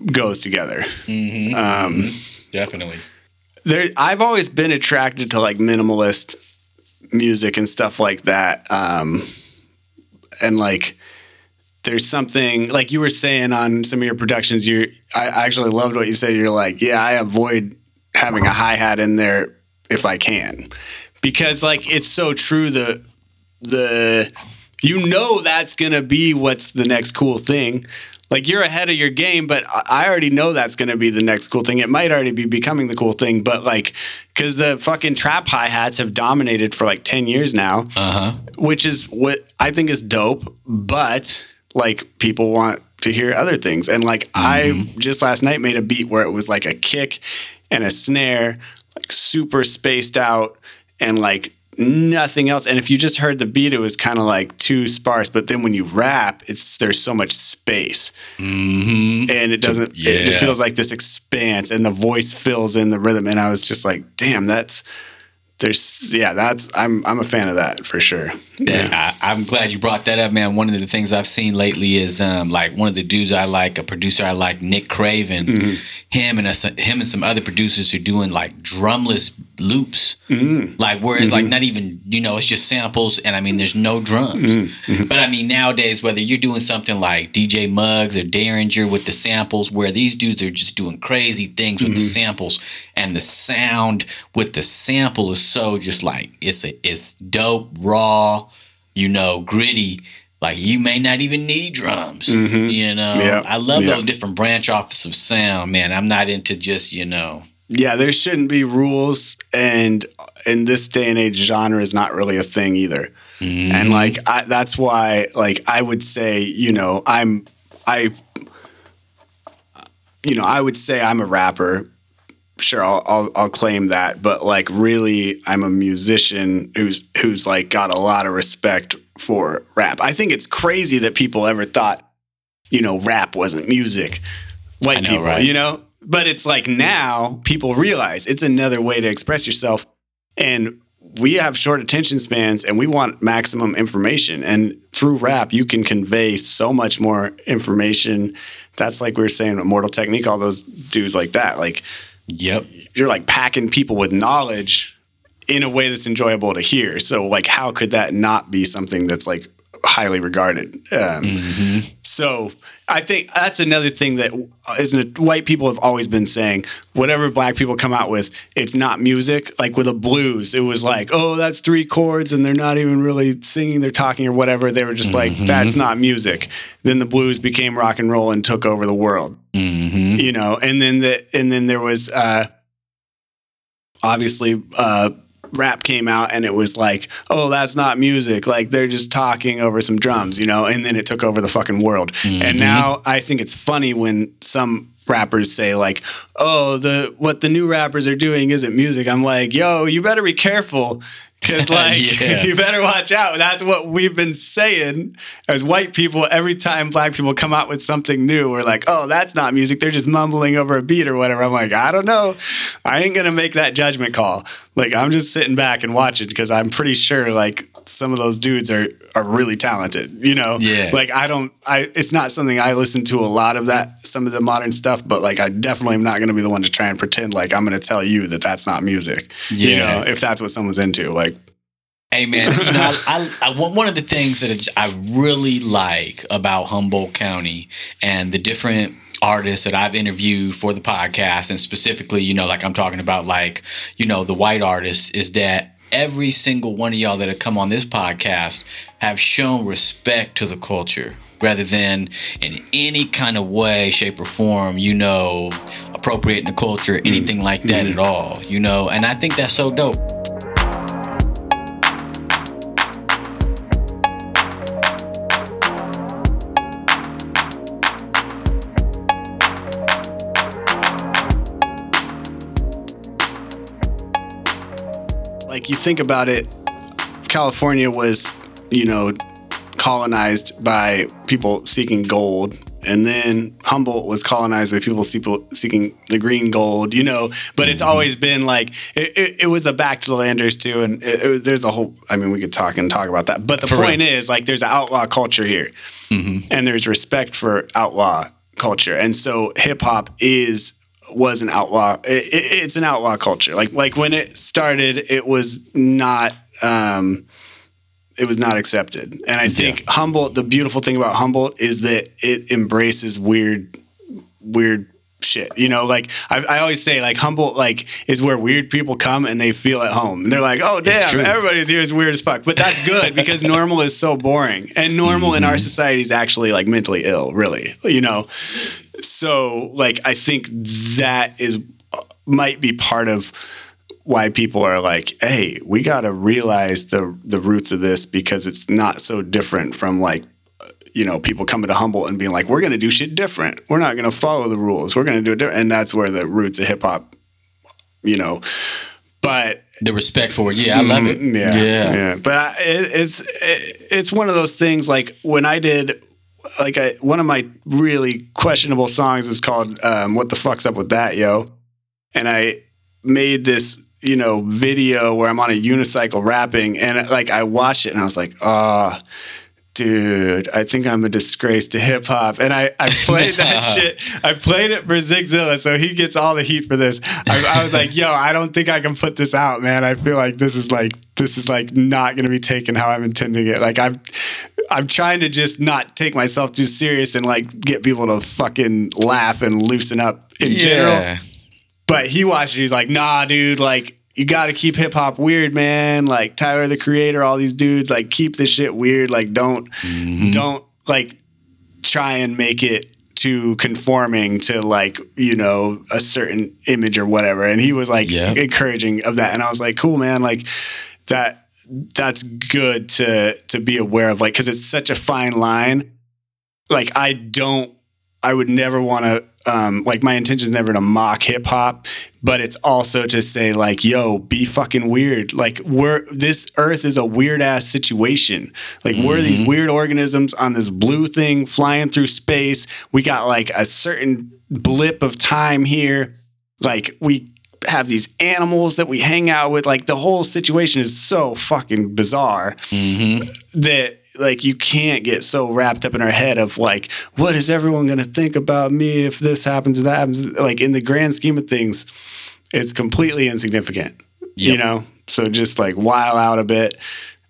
goes together. Mm-hmm. Um Definitely. there I've always been attracted to like minimalist music and stuff like that. Um and like there's something like you were saying on some of your productions, you I actually loved what you said. You're like, yeah, I avoid having a hi-hat in there if I can. Because like it's so true the the you know that's gonna be what's the next cool thing. Like you're ahead of your game, but I already know that's gonna be the next cool thing. It might already be becoming the cool thing, but like because the fucking trap hi hats have dominated for like ten years now, Uh huh. which is what I think is dope. But like people want to hear other things, and like I just last night made a beat where it was like a kick and a snare, like super spaced out, and like nothing else. And if you just heard the beat, it was kind of like too sparse. But then when you rap, it's there's so much space, Mm-hmm. and it doesn't. It just feels like this expanse, and the voice fills in the rhythm. And I was just like, damn, that's. There's yeah, that's I'm I'm a fan of that for sure. Yeah, I, I'm glad you brought that up, man. One of the things I've seen lately is um, like one of the dudes I like, a producer I like, Nick Craven. Mm-hmm. Him and us, him and some other producers are doing like drumless loops, Mm-hmm. like where it's like not even you know it's just samples, and I mean there's no drums. Mm-hmm. But I mean nowadays, whether you're doing something like DJ Muggs or Daringer with the samples, where these dudes are just doing crazy things with the Mm-hmm. samples, and the sound with the sample is so just like it's a, it's dope, raw, you know, gritty. Like you may not even need drums. You know, Mm-hmm. I love Yeah. those different branch offs of sound, man. I'm not into just you know. Yeah, there shouldn't be rules, and in this day and age, genre is not really a thing either. Mm-hmm. And like I, that's why, like I would say, you know, I'm I, you know, I would say I'm a rapper. Sure, I'll, I'll I'll claim that, but like really, I'm a musician who's who's like got a lot of respect for rap. I think it's crazy that people ever thought, you know, rap wasn't music. White know, people, right? you know, but it's like now people realize it's another way to express yourself, and we have short attention spans and we want maximum information. And through rap you can convey so much more information. That's like we were saying immortal technique all those dudes like that. Like Yep. you're like packing people with knowledge in a way that's enjoyable to hear. So like how could that not be something that's like highly regarded? Um, so i think that's another thing that isn't it white people have always been saying whatever black people come out with it's not music. Like with the blues it was like oh that's three chords and they're not even really singing they're talking or whatever. They were just like that's not music. Then the blues became rock and roll and took over the world. Mm-hmm. you know and then the and then there was uh obviously uh rap came out and it was like oh that's not music. Like they're just talking over some drums you know? And then it took over the fucking world. And mm-hmm. now i think it's funny when some rappers say like oh the what the new rappers are doing isn't music. I'm like yo you better be careful because like Yeah. you better watch out. That's what we've been saying as white people every time black people come out with something new we're like oh that's not music. They're just mumbling over a beat or whatever. I'm like i don't know. I ain't gonna make that judgment call. Like i'm just sitting back and watching because i'm pretty sure like some of those dudes are are really talented. You know, Yeah. Like I don't, I it's not something I listen to a lot of that some of the modern stuff, but like I definitely am not going to be the one to try and pretend like I'm going to tell you that that's not music. You Yeah. know, if that's what someone's into, like Hey man, you know, I, I, I one one of the things that I really like about Humboldt County and the different artists that I've interviewed for the podcast, and specifically, you know, like I'm talking about, like you know, the white artists, is that every single one of y'all that have come on this podcast have shown respect to the culture rather than in any kind of way shape or form you know appropriating the culture anything like that mm-hmm. at all you know? And i think that's so dope like you think about it, California was, you know, colonized by people seeking gold. And then Humboldt was colonized by people seeking the green gold, you know. But it's mm-hmm. always been like it, it, it was the back to the landers too, and it, there's a whole. I mean, we could talk and talk about that. But the For point real. is, like, there's an outlaw culture here, mm-hmm. and there's respect for outlaw culture, and so hip hop is was an outlaw. It, it, it's an outlaw culture. Like like when it started, it was not. Um, it was not accepted. And I think Humboldt, the beautiful thing about Humboldt is that it embraces weird, weird shit. You know, like I, I always say, like Humboldt, like is where weird people come and they feel at home. And they're like, oh damn, everybody here is weird as fuck. But that's good because normal is so boring, and normal in our mm-hmm. society is actually like mentally ill. Really, you know. So like I think that is might be part of why people are like, hey, we got to realize the the roots of this because it's not so different from like you know people coming to Humboldt and being like, we're gonna do shit different. We're not gonna follow the rules. We're gonna do it different, and that's where the roots of hip hop, you know. But the respect for it yeah i love it Mm, yeah, yeah. But I, it, it's it, it's one of those things. Like when I did, like I, one of my really questionable songs is called um, "What the fuck's up with that, yo," and I made this you know video where I'm on a unicycle rapping, and like I watched it and I was like, ah. Dude, I think I'm a disgrace to hip hop, and I, I played that shit. I played it for Zigzilla, so he gets all the heat for this. I, I was like, "Yo, I don't think I can put this out, man. I feel like this is like this is like not going to be taken how I'm intending it. Like I'm, I'm trying to just not take myself too serious and like get people to fucking laugh and loosen up in general. But he watched it. He's like, nah, dude, like, you got to keep hip hop weird, man. Like, Tyler the Creator, all these dudes, like, keep this shit weird. Like, don't, mm-hmm. don't, like, try and make it too conforming to, like, you know, a certain image or whatever. And he was, like, encouraging of that. And I was like, cool, man. Like, that, that's good to, to be aware of, like, because it's such a fine line. Like, I don't, I would never want to um, like my intention is never to mock hip hop, but it's also to say like, yo, be fucking weird. Like we're this earth is a weird ass situation. Like we're these weird organisms on this blue thing flying through space. We got like a certain blip of time here. Like we have these animals that we hang out with. Like the whole situation is so fucking bizarre that like you can't get so wrapped up in our head of like what is everyone going to think about me if this happens or that happens? Like in the grand scheme of things it's completely insignificant you know? So just like while out a bit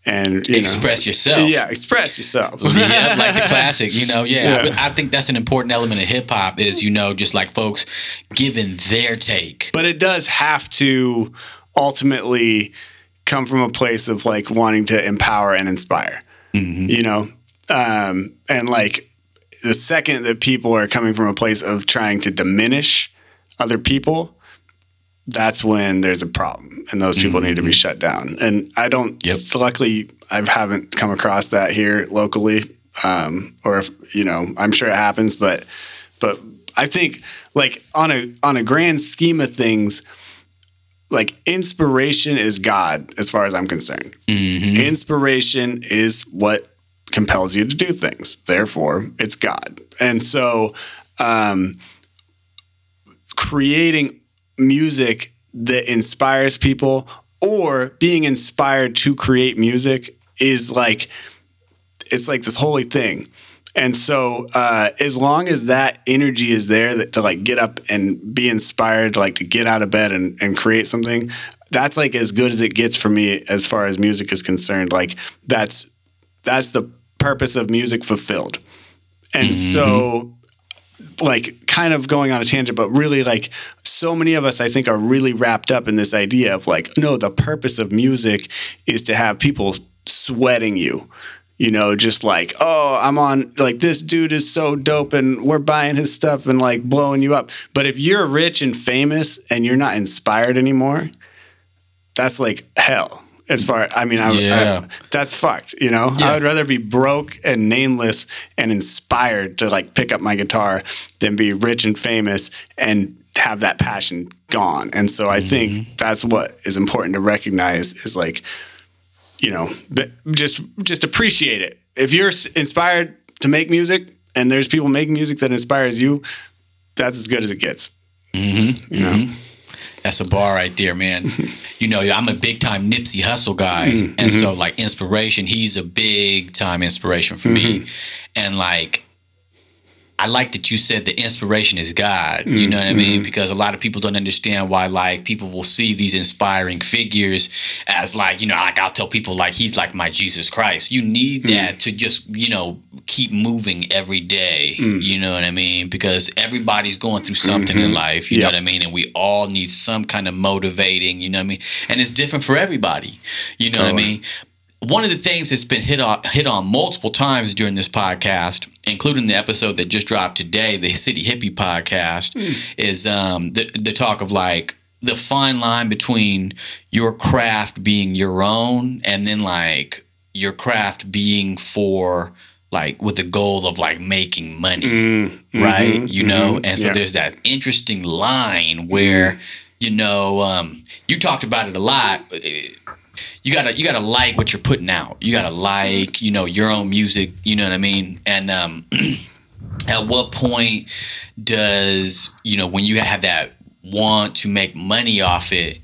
and you express know, yourself. Yeah express yourself. Yeah, like the classic, you know. Yeah, Yeah. I, I think that's an important element of hip hop is you know just like folks giving their take. but it does have to ultimately come from a place of like wanting to empower and inspire you know um, and like the second that people are coming from a place of trying to diminish other people that's when there's a problem and those people need to be shut down. And i don't Yep. luckily i haven't come across that here locally um, or if you know i'm sure it happens but but i think like on a on a grand scheme of things like inspiration is god as far as i'm concerned. Inspiration is what compels you to do things. Therefore it's god. And so um creating music that inspires people or being inspired to create music is like it's like this holy thing. And so, uh, as long as that energy is there that to like get up and be inspired, like to get out of bed and, and create something, that's like as good as it gets for me as far as music is concerned. Like that's that's the purpose of music fulfilled. And so like kind of going on a tangent, but really like so many of us, I think, are really wrapped up in this idea of like, no, the purpose of music is to have people sweating you. You know, just like, oh, I'm on, like, this dude is so dope and we're buying his stuff and like blowing you up. But if you're rich and famous and you're not inspired anymore, that's like hell. As far, I mean, I, Yeah. I, that's fucked. You know, Yeah. I would rather be broke and nameless and inspired to like pick up my guitar than be rich and famous and have that passion gone. And so I Mm-hmm. think that's what is important to recognize is like, you know, just just appreciate it. If you're inspired to make music and there's people making music that inspires you, that's as good as it gets. Mm-hmm. You know? That's a bar right there, man. you know, I'm a big time Nipsey Hussle guy. Mm-hmm. And so, like, inspiration, he's a big time inspiration for Mm-hmm. me. And, like, I like that you said the inspiration is God. Mm-hmm. You know what I mean? Because a lot of people don't understand why, like, people will see these inspiring figures as, like, you know, like I'll tell people, like, he's like my Jesus Christ. You need Mm. that to just, you know, keep moving every day. Mm. You know what I mean? Because everybody's going through something in life. You know what I mean? And we all need some kind of motivating. You know what I mean? And it's different for everybody. You know what I mean? One of the things that's been hit on, hit on multiple times during this podcast, including the episode that just dropped today, the City Hippie podcast, is um, the the talk of like the fine line between your craft being your own and then like your craft being for like with the goal of like making money right? You know? And so yeah. there's that interesting line where you know um, you talked about it a lot eh, you gotta you gotta like what you're putting out. You gotta like you know your own music you know what i mean? And um, at what point does you know when you have that want to make money off it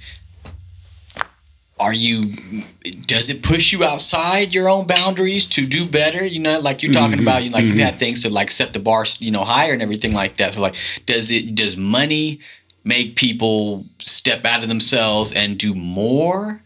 are you does it push you outside your own boundaries to do better? You know like you're talking about you like you've had things to like set the bar you know higher and everything like that. So like does it does money make people step out of themselves and do more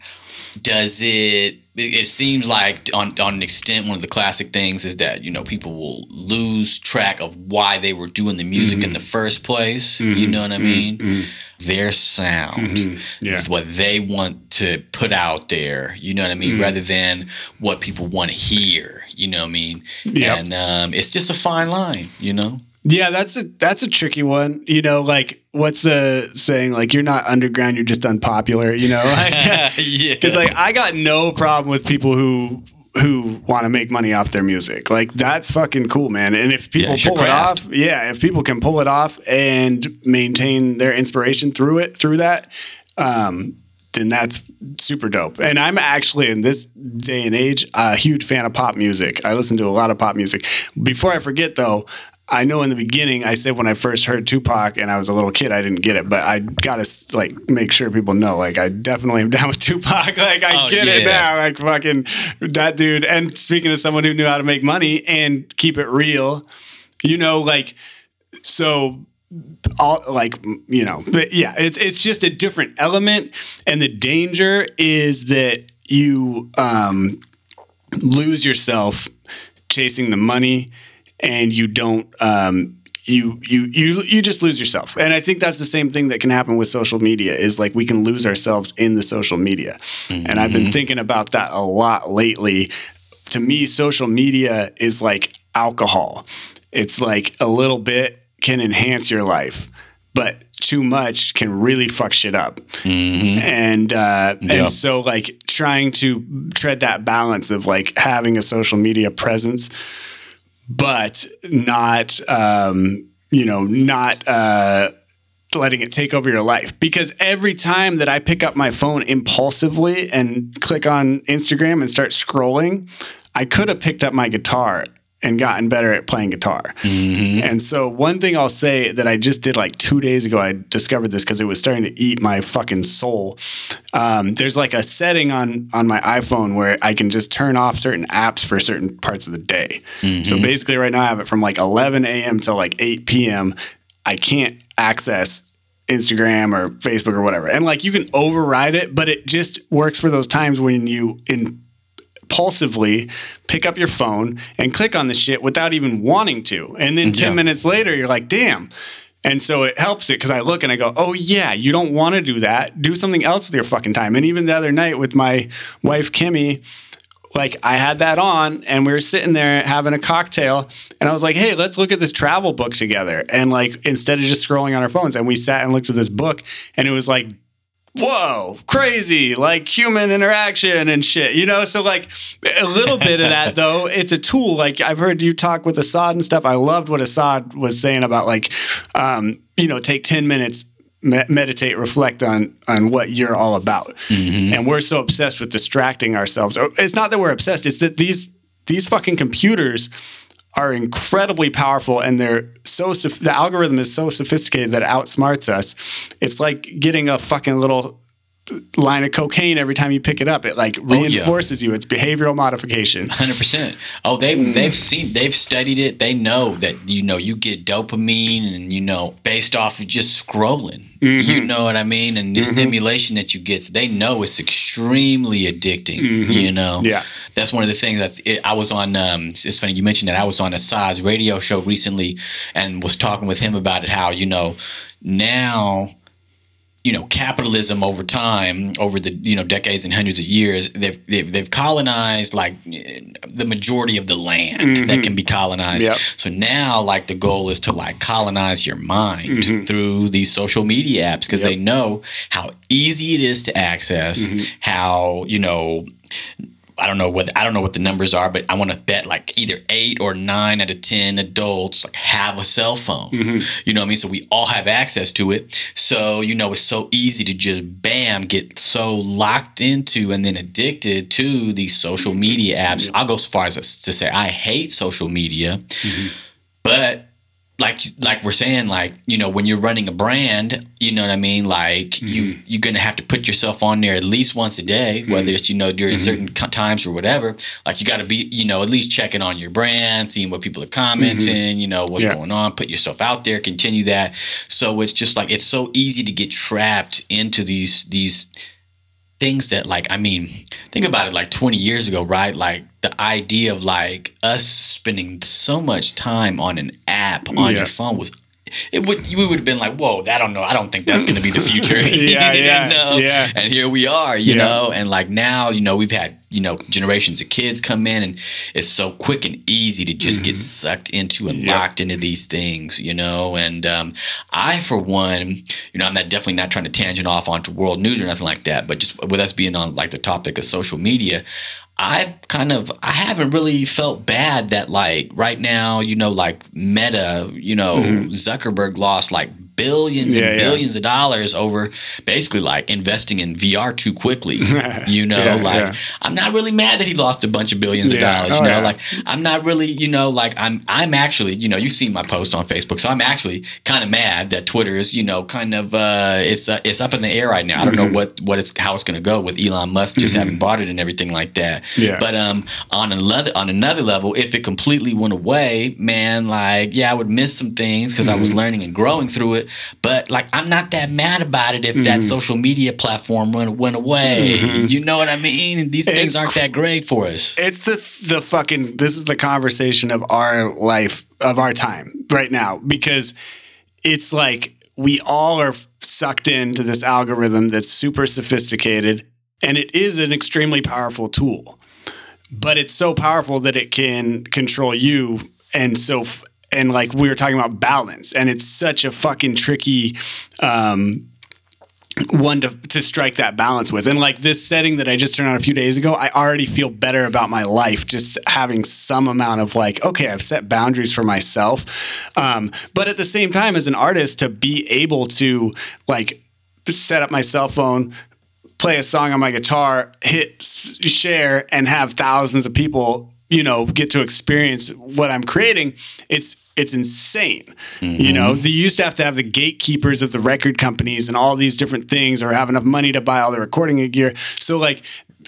does it it seems like on on an extent one of the classic things is that you know people will lose track of why they were doing the music in mm-hmm. the first place you mm-hmm. know what i mean? Mm-hmm. Their sound Yeah. what they want to put out there you know what i mean? Rather than what people want to hear you know what i mean? Yep. and um, it's just a fine line you know Yeah, that's a that's a tricky one. You know, like what's the saying? Like you're not underground, you're just unpopular. You know, because like I got no problem with people who who want to make money off their music. Like that's fucking cool, man. And if people your pull it off, yeah, if people can pull it off and maintain their inspiration through it, through that, um, then that's super dope. And I'm actually in this day and age a huge fan of pop music. I listen to a lot of pop music. Before I forget though, I know in the beginning I said when I first heard Tupac and I was a little kid I didn't get it, but I gotta like make sure people know like I definitely am down with Tupac. Like I Oh, get it now. Like fucking that dude. And speaking of someone who knew how to make money and keep it real, you know, like so all like you know but yeah it's it's just a different element and the danger is that you um lose yourself chasing the money and you don't um you you you you just lose yourself. And i think that's the same thing that can happen with social media is like we can lose ourselves in the social media. And i've been thinking about that a lot lately. To me social media is like alcohol. It's like a little bit can enhance your life but too much can really fuck shit up. And uh Yeah. and so like trying to tread that balance of like having a social media presence but not um you know not uh letting it take over your life. Because every time that I pick up my phone impulsively and click on Instagram and start scrolling, I could have picked up my guitar and gotten better at playing guitar. Mm-hmm. And so one thing I'll say that I just did like two days ago, I discovered this because it was starting to eat my fucking soul. Um, there's like a setting on on my iPhone where I can just turn off certain apps for certain parts of the day. So basically, right now I have it from like 11 a.m. till like 8 p.m. I can't access Instagram or Facebook or whatever. And like you can override it, but it just works for those times when you impulsively pick up your phone and click on the shit without even wanting to. And then 10 Yeah. minutes later, you're like, damn. And so it helps it because I look and I go, oh, yeah, you don't want to do that. Do something else with your fucking time. And even the other night with my wife, Kimmy, like I had that on and we were sitting there having a cocktail and I was like, hey, let's look at this travel book together. And like instead of just scrolling on our phones, and we sat and looked at this book and it was like, whoa, crazy, like human interaction and shit, you know? So like a little bit of that though, it's a tool. Like I've heard you talk with Assad and stuff. I loved what Assad was saying about like, um, you know, take 10 minutes me- meditate, reflect on on what you're all about. And we're so obsessed with distracting ourselves. It's not that we're obsessed; it's that these these fucking computers are incredibly powerful, and they're so the algorithm is so sophisticated that it outsmarts us. It's like getting a fucking little line of cocaine every time you pick it up. It like Oh, yeah. reinforces you. It's behavioral modification. Hundred percent. Oh, they've mm. they've seen they've studied it. They know that you know you get dopamine, and you know based off of just scrolling. Mm-hmm. You know what I mean? And the mm-hmm. stimulation that you get, they know it's extremely addicting. Mm-hmm. You know. Yeah. That's one of the things that it, I was on. Um, it's funny you mentioned that I was on a size radio show recently, and was talking with him about it. How you know now you know capitalism over time over the you know decades and hundreds of years they've they've, they've colonized like the majority of the land that mm-hmm. can be colonized. Yep. so now like the goal is to like colonize your mind mm-hmm. through these social media apps because they know how easy it is to access mm-hmm. how you know I don't know what I don't know what the numbers are, but I want to bet like either eight or nine out of ten adults like have a cell phone. Mm-hmm. You know what I mean? So we all have access to it. So you know it's so easy to just bam get so locked into and then addicted to these social media apps. I'll go so far as to say I hate social media, mm-hmm. but like like we're saying like you know when you're running a brand you know what i mean? Like you mm-hmm. you're gonna have to put yourself on there at least once a day mm-hmm. whether it's you know during mm-hmm. certain co- times or whatever. Like you got to be you know at least checking on your brand seeing what people are commenting you know what's Yeah. going on put yourself out there continue that. So it's just like it's so easy to get trapped into these these things that like i mean think about it like 20 years ago right like the idea of like us spending so much time on an app on Yeah. your phone was it would we would have been like whoa i don't know i don't think that's going to be the future Yeah, yeah, know? yeah. and here we are you Yeah. know and like now you know we've had you know generations of kids come in and it's so quick and easy to just get sucked into and Mm-hmm. Locked into these things you know and um, i for one you know i'm not definitely not trying to tangent off onto world news or nothing like that but just with us being on like the topic of social media I've kind of I haven't really felt bad that like right now, you know, like Meta, you know, mm-hmm. Zuckerberg lost like billions Mm-hmm. Yeah, and yeah. billions of dollars over basically like investing in VR too quickly. You know, Yeah, like yeah. I'm not really mad that he lost a bunch of billions of Yeah. dollars. Oh, you know, yeah. like I'm not really, you know, like I'm I'm actually, you know, you see my post on Facebook, so I'm actually kind of mad that Twitter is, you know, kind of uh it's uh, it's up in the air right now. I don't know what what it's how it's going to go with Elon Musk just having bought it and everything like that. Yeah. But um on another on another level, if it completely went away, man, like yeah, I would miss some things because I was learning and growing through it. But like I'm not that mad about it if that mm-hmm. social media platform went went away. Mm-hmm. You know what I mean? These things It's aren't cr- that great for us. it's the the fucking this is the conversation of our life of our time right now because it's like we all are sucked into this algorithm that's super sophisticated and it is an extremely powerful tool but it's so powerful that it can control you and so and like we were talking about balance and it's such a fucking tricky um one to, to strike that balance with. And like this setting that I just turned on a few days ago, I already feel better about my life just having some amount of like, okay, I've set boundaries for myself. Um, but at the same time, as an artist, to be able to like set up my cell phone, play a song on my guitar, hit share, and have thousands of people you know get to experience what I'm creating, it's it's insane. You know, mm-hmm. they used to have to have the gatekeepers of the record companies and all these different things, or have enough money to buy all the recording gear. So like,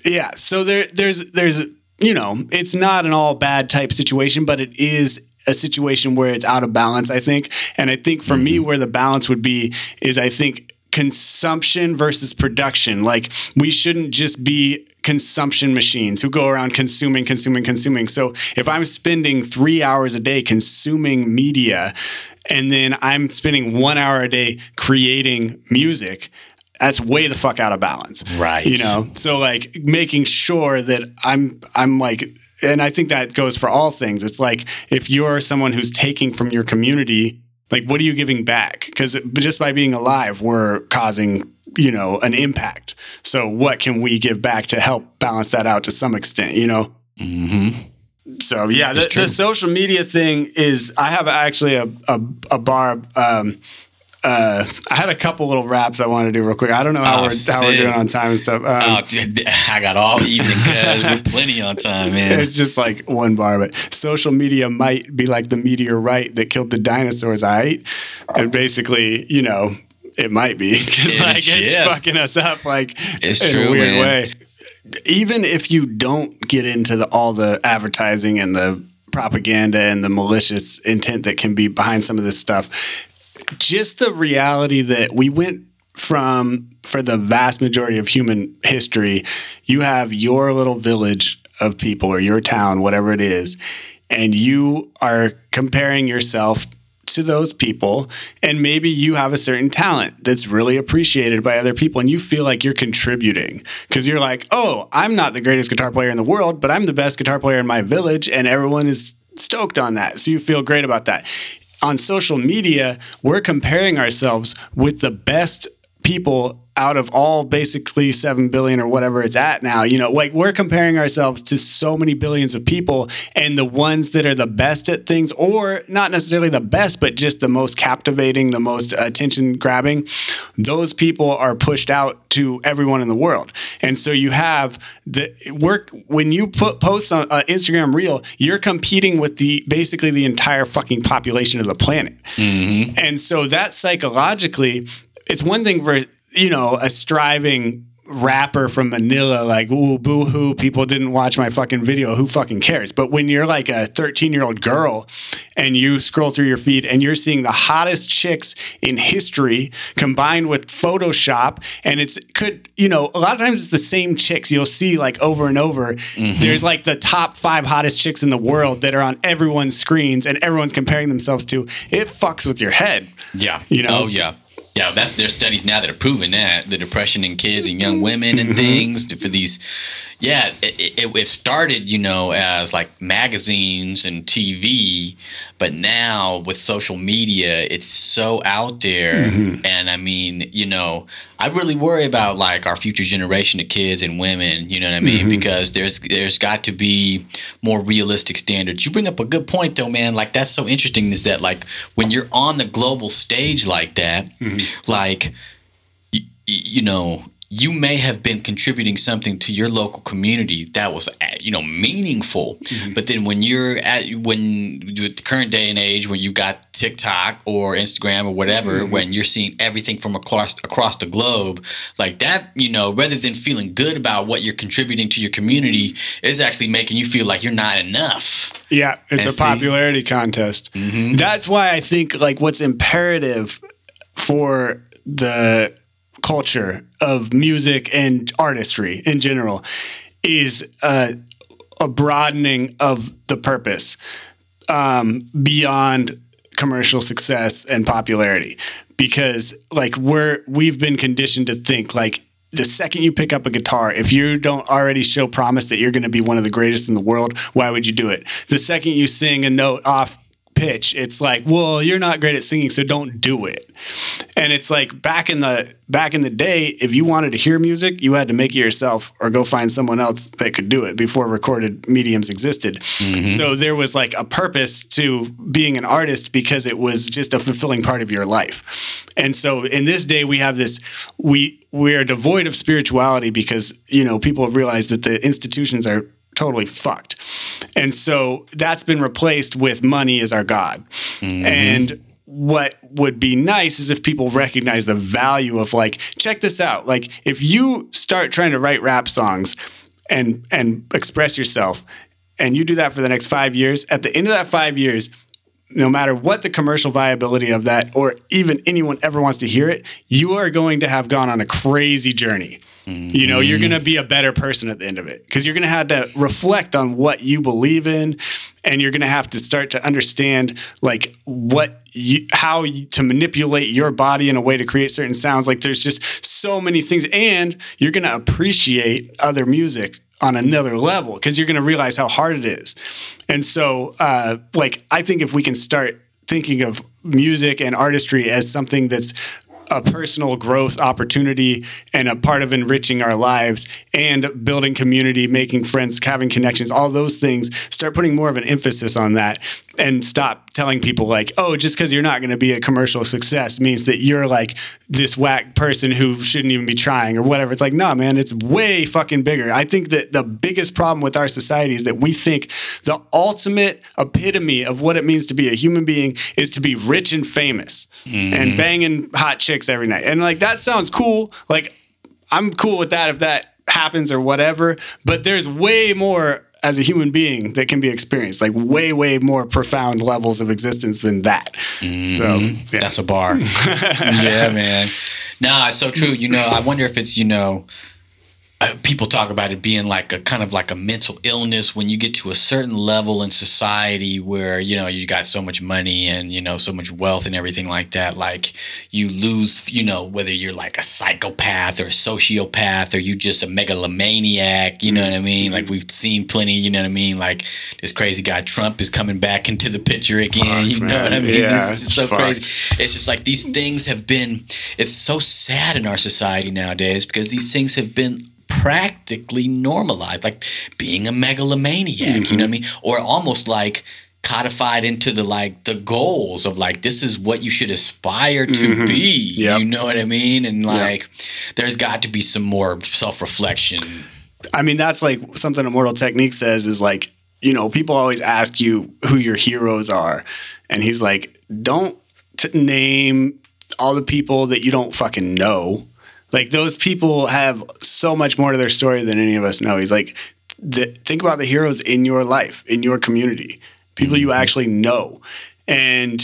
yeah, so there there's there's you know, it's not an all bad type situation, but it is a situation where it's out of balance, I think. And I think for me, mm-hmm. where the balance would be is I think consumption versus production. Like we shouldn't just be consumption machines who go around consuming, consuming, consuming. So if I'm spending three hours a day consuming media and then I'm spending one hour a day creating music, that's way the fuck out of balance. Right. You know, so like making sure that I'm I'm like and I think that goes for all things. It's like if you're someone who's taking from your community, like what are you giving back? Because just by being alive, we're causing you know an impact. So what can we give back to help balance that out to some extent? You know. Mm-hmm. So yeah, the, the social media thing is. I have actually a a, a bar. Um, uh, I had a couple little raps I wanted to do real quick. I don't know how Oh, we're how we're doing on time and stuff. Um, Oh, dude, I got all evening because we're plenty on time, man. It's just like one bar, but social media might be like the meteorite that killed the dinosaurs, I right? And basically, you know, it might be because like it's fucking us up like It's in true, a weird man. way. Even if you don't get into the, all the advertising and the propaganda and the malicious intent that can be behind some of this stuff, just the reality that we went from for the vast majority of human history, you have your little village of people or your town, whatever it is, and you are comparing yourself to those people and maybe you have a certain talent that's really appreciated by other people and you feel like you're contributing. Because you're like oh i'm not the greatest guitar player in the world but i'm the best guitar player in my village and everyone is stoked on that. So you feel great about that on social media, we're comparing ourselves with the best people out of all basically 7 billion or whatever it's at now. You know, like we're comparing ourselves to so many billions of people and the ones that are the best at things or not necessarily the best but just the most captivating, the most attention grabbing, those people are pushed out to everyone in the world. And so you have the work when you put posts on uh, Instagram reel, you're competing with the basically the entire fucking population of the planet. And so that psychologically, it's one thing for you know a striving rapper from Manila, like ooh boo hoo, people didn't watch my fucking video. Who fucking cares? But when you're like a 13 year old girl and you scroll through your feed and you're seeing the hottest chicks in history combined with Photoshop, and it's could you know a lot of times it's the same chicks you'll see like over and over. Mm-hmm. There's like the top five hottest chicks in the world that are on everyone's screens and everyone's comparing themselves to. It fucks with your head. Yeah. You know? Oh yeah. Yeah, that's there's studies now that are proving that the depression in kids and young women Mm-hmm. and things for these. Yeah, it, it, it started you know as like magazines and TV, but now with social media, it's so out there. Mm-hmm. And I mean, you know, I really worry about like our future generation of kids and women. You know what I mean? Mm-hmm. Because there's there's got to be more realistic standards. You bring up a good point though, man. Like that's so interesting. Is that like when you're on the global stage like that, Mm-hmm. like y- y- you know you may have been contributing something to your local community that was uh, you know meaningful Mm-hmm. but then when you're at when with the current day and age when you've got tiktok or instagram or whatever Mm-hmm. when you're seeing everything from across across the globe like that you know rather than feeling good about what you're contributing to your community is actually making you feel like you're not enough Yeah, it's And a see- popularity contest. That's why I think like what's imperative for the culture of music and artistry in general is uh, a broadening of the purpose um, beyond commercial success and popularity. Because like we're we've been conditioned to think like the second you pick up a guitar if you don't already show promise that you're going to be one of the greatest in the world why would you do it? The second you sing a note off pitch it's like well you're not great at singing so don't do it. And it's like back in the back in the day if you wanted to hear music you had to make it yourself or go find someone else that could do it before recorded mediums existed. Mm-hmm. So there was like a purpose to being an artist because it was just a fulfilling part of your life. And so in this day we have this we we are devoid of spirituality because you know people have realized that the institutions are totally fucked And so that's been replaced with money as our God. Mm-hmm. And what would be nice is if people recognize the value of like, check this out. Like if you start trying to write rap songs and and express yourself and you do that for the next five years, at the end of that five years, no matter what the commercial viability of that or even anyone ever wants to hear it, you are going to have gone on a crazy journey. You know, you're going to be a better person at the end of it because you're going to have to reflect on what you believe in and you're going to have to start to understand like what you how you, to manipulate your body in a way to create certain sounds like there's just so many things and you're going to appreciate other music on another level because you're going to realize how hard it is. And so, uh, like, I think if we can start thinking of music and artistry as something that's a personal growth opportunity and a part of enriching our lives and building community, making friends, having connections, all those things, start putting more of an emphasis on that and stop telling people like, oh, just because you're not going to be a commercial success means that you're like this whack person who shouldn't even be trying or whatever. It's like, nah, man, it's way fucking bigger. I think that the biggest problem with our society is that we think the ultimate epitome of what it means to be a human being is to be rich and famous and mm-hmm. banging hot chicks every night. And like, that sounds cool. Like, I'm cool with that if that happens or whatever. But there's way more as a human being that can be experienced, like way, way more profound levels of existence than that. Mm-hmm. So yeah. That's a bar. yeah, man. Nah, it's so true. You know, I wonder if it's, you know, people talk about it being like a kind of like a mental illness when you get to a certain level in society where you know you got so much money and you know so much wealth and everything like that like you lose you know whether you're like a psychopath or a sociopath or you just a megalomaniac you know what i mean like we've seen plenty you know what i mean like this crazy guy trump is coming back into the picture again Fuck, you know man. what i mean Yeah, it's, it's so fucked. crazy it's just like these things have been it's so sad in our society nowadays because these things have been practically normalized like being a megalomaniac you know what i mm-hmm. mean or almost like codified into the like the goals of like this is what you should aspire to mm-hmm. be Yep. you know what i mean and like there's got to be some more self-reflection I mean, that's like something Immortal Technique says is like, you know, people always ask you who your heroes are. And he's like, don't t- name all the people that you don't fucking know. Like, those people have so much more to their story than any of us know. He's like, th- think about the heroes in your life, in your community, people you mm-hmm. actually know. And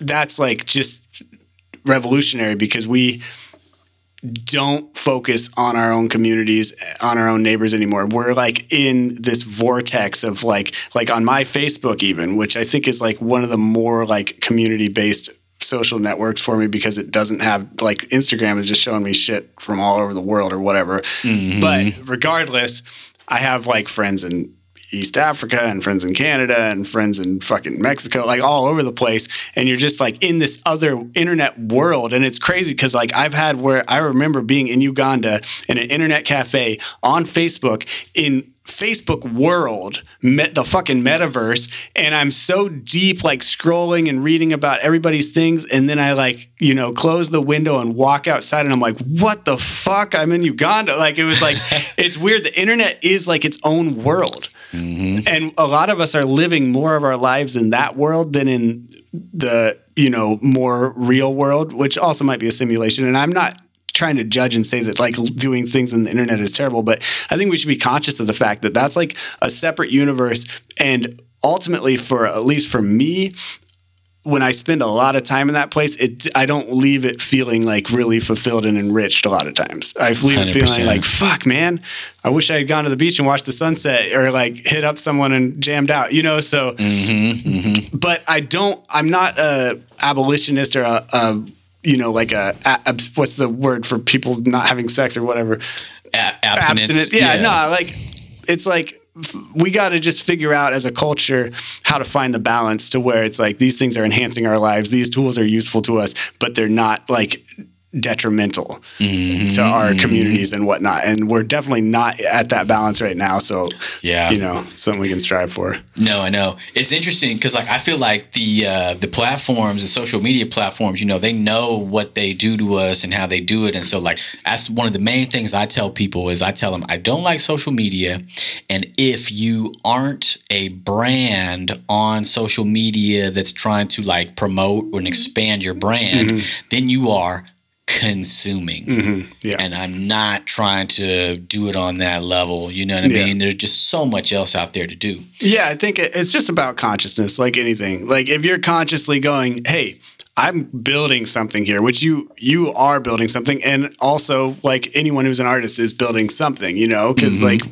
that's like just revolutionary because we, don't focus on our own communities on our own neighbors anymore we're like in this vortex of like like on my facebook even which i think is like one of the more like community based social networks for me because it doesn't have like instagram is just showing me shit from all over the world or whatever mm-hmm. but regardless i have like friends in East Africa and friends in Canada and friends in fucking Mexico, like all over the place. And you're just like in this other internet world. And it's crazy because like I've had where I remember being in Uganda in an internet cafe on Facebook in Facebook world, met the fucking metaverse, and I'm so deep, like scrolling and reading about everybody's things, and then I like, you know, close the window and walk outside, and I'm like, what the fuck? I'm in Uganda. Like it was like, it's weird. The internet is like its own world. Mm-hmm. And a lot of us are living more of our lives in that world than in the, you know, more real world, which also might be a simulation. And I'm not trying to judge and say that like doing things on the internet is terrible, but I think we should be conscious of the fact that that's like a separate universe. And ultimately, for at least for me, when I spend a lot of time in that place, it I don't leave it feeling like really fulfilled and enriched a lot of times. I leave it feeling like fuck, man. I wish I had gone to the beach and watched the sunset, or like hit up someone and jammed out, you know. So, mm-hmm, mm-hmm. but I don't. I'm not a abolitionist or a, a you know like a, a what's the word for people not having sex or whatever? A- abstinence, Yeah, no, like it's like we got to just figure out as a culture how to find the balance to where it's like these things are enhancing our lives, these tools are useful to us, but they're not like detrimental to mm-hmm. our communities and whatnot. And we're definitely not at that balance right now. So, Yeah. you know, something we can strive for. No, I know. It's interesting because like I feel like the uh, the platforms, the social media platforms, you know, they know what they do to us and how they do it, and so like that's one of the main things I tell people is I tell them I don't like social media, and if you aren't a brand on social media that's trying to like promote and mm-hmm. expand your brand, mm-hmm. then you are consuming mm-hmm. Yeah. and I'm not trying to do it on that level. You know what I Yeah. mean? There's just so much else out there to do. Yeah, I think it's just about consciousness, like anything. Like if you're consciously going, "Hey, I'm building something here," which you you are building something, and also like anyone who's an artist is building something, you know, because mm-hmm. like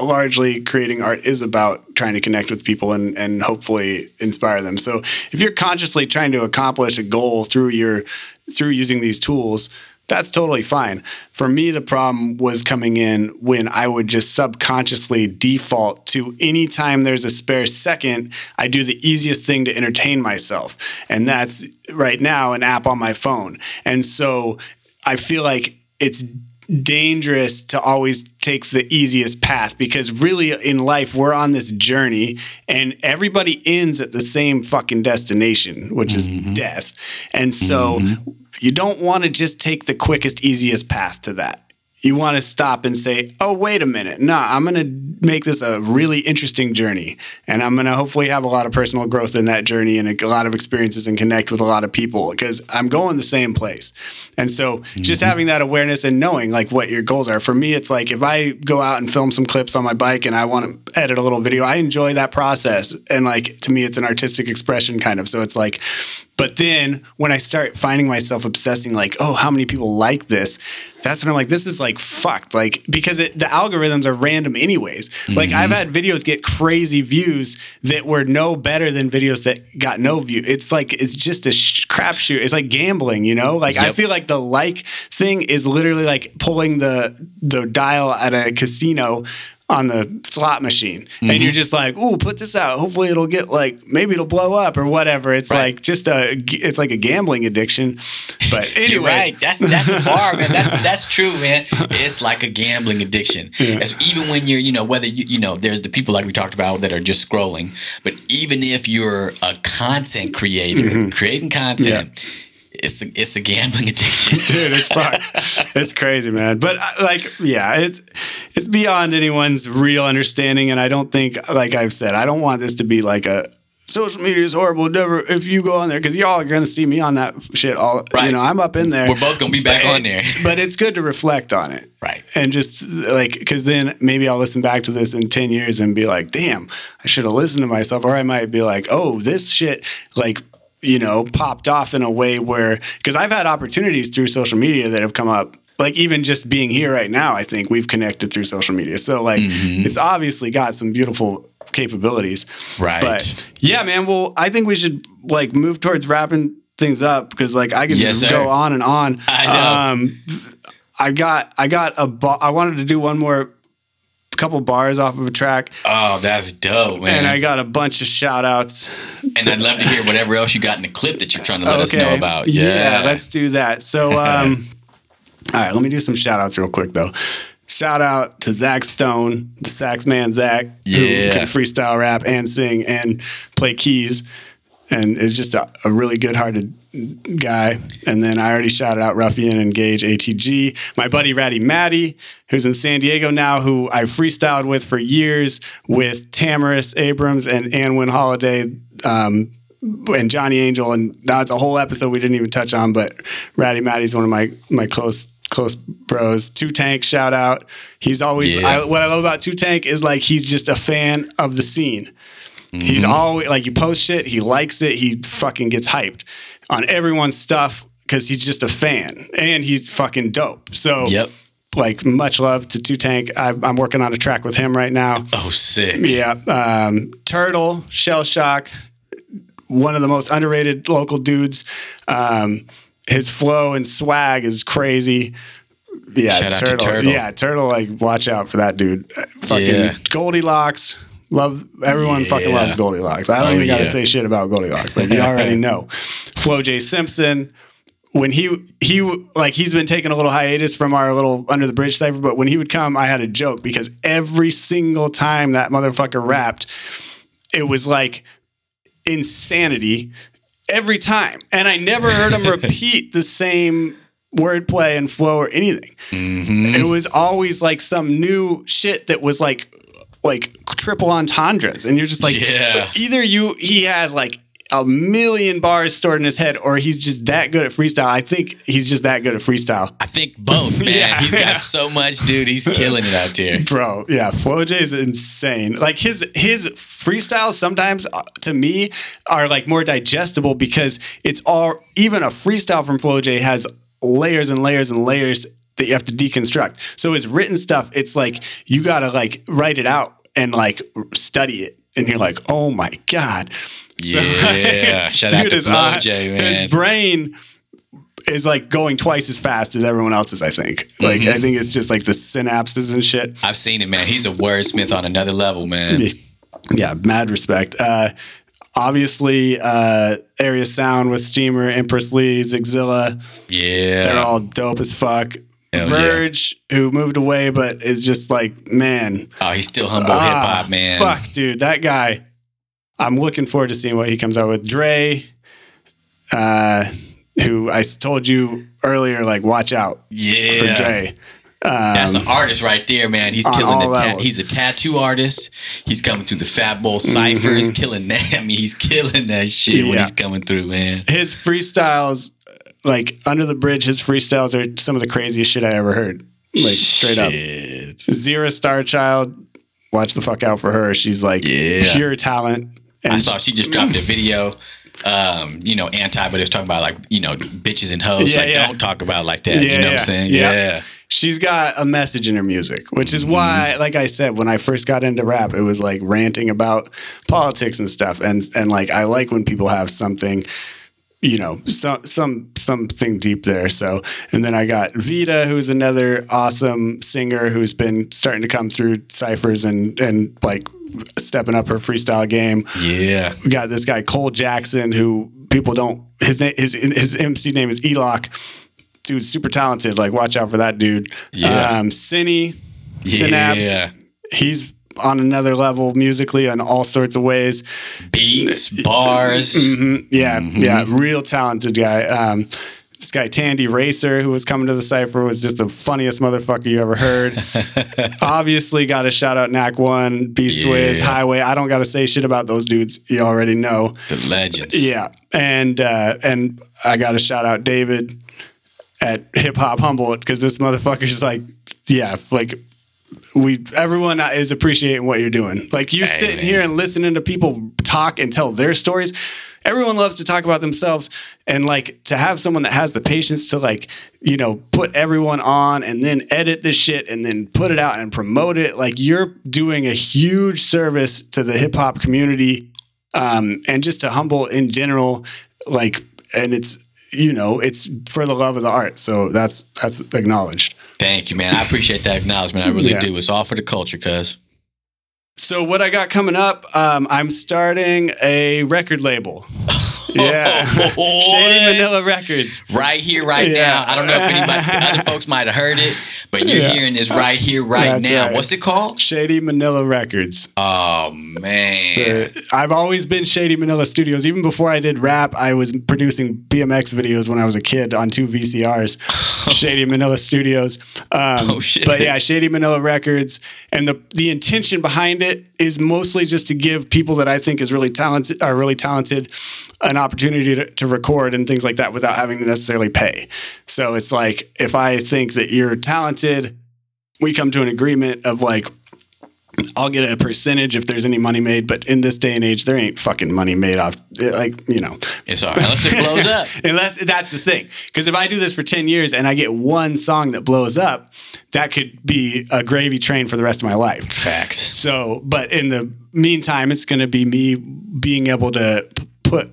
largely creating art is about trying to connect with people and and hopefully inspire them. So if you're consciously trying to accomplish a goal through your through using these tools, that's totally fine. For me, the problem was coming in when I would just subconsciously default to anytime there's a spare second, I do the easiest thing to entertain myself. And that's right now an app on my phone. And so I feel like it's dangerous to always take the easiest path because really in life we're on this journey and everybody ends at the same fucking destination which is mm-hmm. death. And so mm-hmm. you don't want to just take the quickest easiest path to that you want to stop and say, oh, wait a minute. No, I'm going to make this a really interesting journey. And I'm going to hopefully have a lot of personal growth in that journey and a lot of experiences and connect with a lot of people because I'm going the same place. And so just mm-hmm. having that awareness and knowing like what your goals are. For me, it's like if I go out and film some clips on my bike and I want to edit a little video, I enjoy that process. And like to me, it's an artistic expression kind of. So it's like, but then when I start finding myself obsessing, like, oh, how many people like this? That's when I'm like, this is like fucked. Like, because it, the algorithms are random anyways. Like, I've mm-hmm. had videos get crazy views that were no better than videos that got no view. It's like, it's just a sh- crapshoot. It's like gambling, you know? Like, I feel like the like thing is literally like pulling the, the dial at a casino on the slot mm-hmm. machine and you're mm-hmm. just like ooh put this out hopefully it'll get like maybe it'll blow up or whatever it's Right. like just a it's like a gambling addiction but anyway You're right. That's that's a bar, man. That's that's true, man. It's like a gambling addiction. It's even when you're, you know, whether you, you know, there's the people like we talked about that are just scrolling, but even if you're a content creator mm-hmm. creating content, it's a, it's a gambling addiction. dude it's fucked it's crazy man but uh, like yeah it's it's beyond anyone's real understanding and i don't think like i've said i don't want this to be like a social media is horrible never if you go on there because y'all are gonna see me on that shit all you know i'm up in there We're both gonna be back But on there. but it's good to reflect on it Right. and just like because then maybe i'll listen back to this in 10 years and be like damn i should have listened to myself or i might be like oh this shit like you know popped off in a way where because i've had opportunities through social media that have come up like even just being here right now i think we've connected through social media so like it's obviously got some beautiful capabilities Right. but yeah man well i think we should like move towards wrapping things up because like i could Yes, just sir. go on and on I know. um I got I got a bar. I wanted to do one more couple bars off of a track Oh, that's dope, man. and I got a bunch of shout outs. And I'd love to hear whatever else you got in the clip that you're trying to let us know about. Yeah. let's do that. So um all right, let me do some shout outs real quick though. Shout out to Zach Stone, the sax man Zach, Yeah. who can freestyle rap and sing and play keys and is just a, a really good hearted guy. And then I already shouted out Ruffian and Gage ATG. My buddy Ratty Matty, who's in San Diego now, who I freestyled with for years with Tamaris Abrams and Anwin Holiday. Um, and Johnny Angel, and that's a whole episode we didn't even touch on. But Ratty Matty's one of my my close close bros. Two Tank, shout out. He's always Yeah. I, what I love about Two Tank is like he's just a fan of the scene. He's always like you post shit, he likes it, he fucking gets hyped on everyone's stuff because he's just a fan and he's fucking dope. So Yep. like much love to Two Tank. I, I'm working on a track with him right now. Oh, sick. Yeah, um, Turtle, Shell Shock, one of the most underrated local dudes. Um, his flow and swag is crazy. Yeah, Shout out to Turtle. Yeah, Turtle. Like, watch out for that dude. Uh, Fucking Yeah. Goldilocks. Love everyone. Fucking Yeah. loves Goldilocks. I don't Oh, even got to yeah. say shit about Goldilocks. Like you already know. Flo J Simpson when he he like he's been taking a little hiatus from our little under the bridge cipher, but when he would come, I had a joke because every single time that motherfucker rapped, it was like insanity every time, and I never heard him repeat the same wordplay and flow or anything. Mm-hmm. It was always like some new shit that was like like triple entendres, and you're just like, Yeah. either you he has like a million bars stored in his head, or he's just that good at freestyle. I think he's just that good at freestyle. I think both, man. Yeah, He's got yeah. so much, dude. He's killing it out there. Bro, yeah, Flo J is insane. Like his his freestyles sometimes uh, to me are like more digestible because it's all even a freestyle from Flo J has layers and layers and layers that you have to deconstruct. So his written stuff, it's like you gotta like write it out and like study it, and you're like, oh my god. So, Yeah. Shout out to his Flo man. His brain is like going twice as fast as everyone else's. I think. Like Mm-hmm. I think it's just like the synapses and shit. I've seen it, man. He's a wordsmith on another level, man. Yeah, mad respect. Uh, obviously, uh, Area Sound with Steamer, Empress Lee, Zigzilla, yeah they're all dope as fuck. Hell yeah. Verge, who moved away, but is just like, man, Oh, he's still Humboldt hip ah, hop, man. Fuck, dude, that guy. I'm looking forward to seeing what he comes out with. Dre, uh, I told you earlier, like, watch out Yeah. for Dre. That's Um, an artist right there, man. He's killing the. Ta- he's a tattoo artist. He's coming through the Fat Bowl ciphers, killing that. I mean, he's killing that shit when Mm-hmm. He's coming through, man. his freestyles, like Under the Bridge, his freestyles are some of the craziest shit I ever heard. Like straight up. Zero Star Child, watch the fuck out for her. She's like Yeah. pure talent. And I saw she just dropped a video. Um, you know, anti, but it's talking about like you know bitches and hoes. Yeah, like, yeah. don't talk about like that. you know what. I'm saying? Yeah. Yeah. she's got a message in her music, which is why, like I said, when I first got into rap, it was like ranting about politics and stuff. And and like I like when people have something, you know, some some something deep there. So and then I got Vita, who's another awesome singer who's been starting to come through ciphers and and like stepping up her freestyle game. Yeah. We got this guy Cole Jackson, who people don't his name his his MC name is Eloc. Dude's super talented. Like, watch out for that dude. Yeah. Um, Synapse. Yeah. He's on another level musically in all sorts of ways. Beats, bars. Mhm. Yeah, Mm-hmm. yeah, real talented guy. Um, this guy Tandy Racer, who was coming to the cipher, was just the funniest motherfucker you ever heard. Obviously, got a shout out Knack One, B Swizz, Yeah. Highway. I don't got to say shit about those dudes. You already know. The legends. Yeah, and uh, and I got to shout out David at Hip Hop Humboldt because this motherfucker's like, yeah, like we everyone is appreciating what you're doing. Like you sitting here and listening to people talk and tell their stories. Everyone loves to talk about themselves and like to have someone that has the patience to like, you know, put everyone on and then edit the shit and then put it out and promote it. Like you're doing a huge service to the hip hop community um, and just to Humboldt in general. Like, and it's you know, it's for the love of the art. So that's that's acknowledged. Thank you, man. I appreciate that acknowledgement. I really Yeah. do. It's all for the culture, cuz. So what I got coming up, um, I'm starting a record label. Yeah, Shady Manila Records. Right here, right Yeah. now. I don't know if anybody, other folks might have heard it, but you're Yeah. hearing this right here, right That's now. right. What's it called? Shady Manila Records. Oh man. Uh, I've always been Shady Manila Studios. Even before I did rap, I was producing BMX videos when I was a kid on two VCRs. Shady Manila Studios. Um, Oh, shit. But yeah, Shady Manila Records, and the the intention behind it is mostly just to give people that I think is really talented are really talented an opportunity to, to record and things like that without having to necessarily pay. So it's like if I think that you're talented, we come to an agreement of like I'll get a percentage if there's any money made, but in this day and age, there ain't fucking money made off. Like you know, It's all right. Unless it blows up. unless that's the thing. Because if I do this for ten years and I get one song that blows up, that could be a gravy train for the rest of my life. Facts. So, but in the meantime, it's going to be me being able to p- put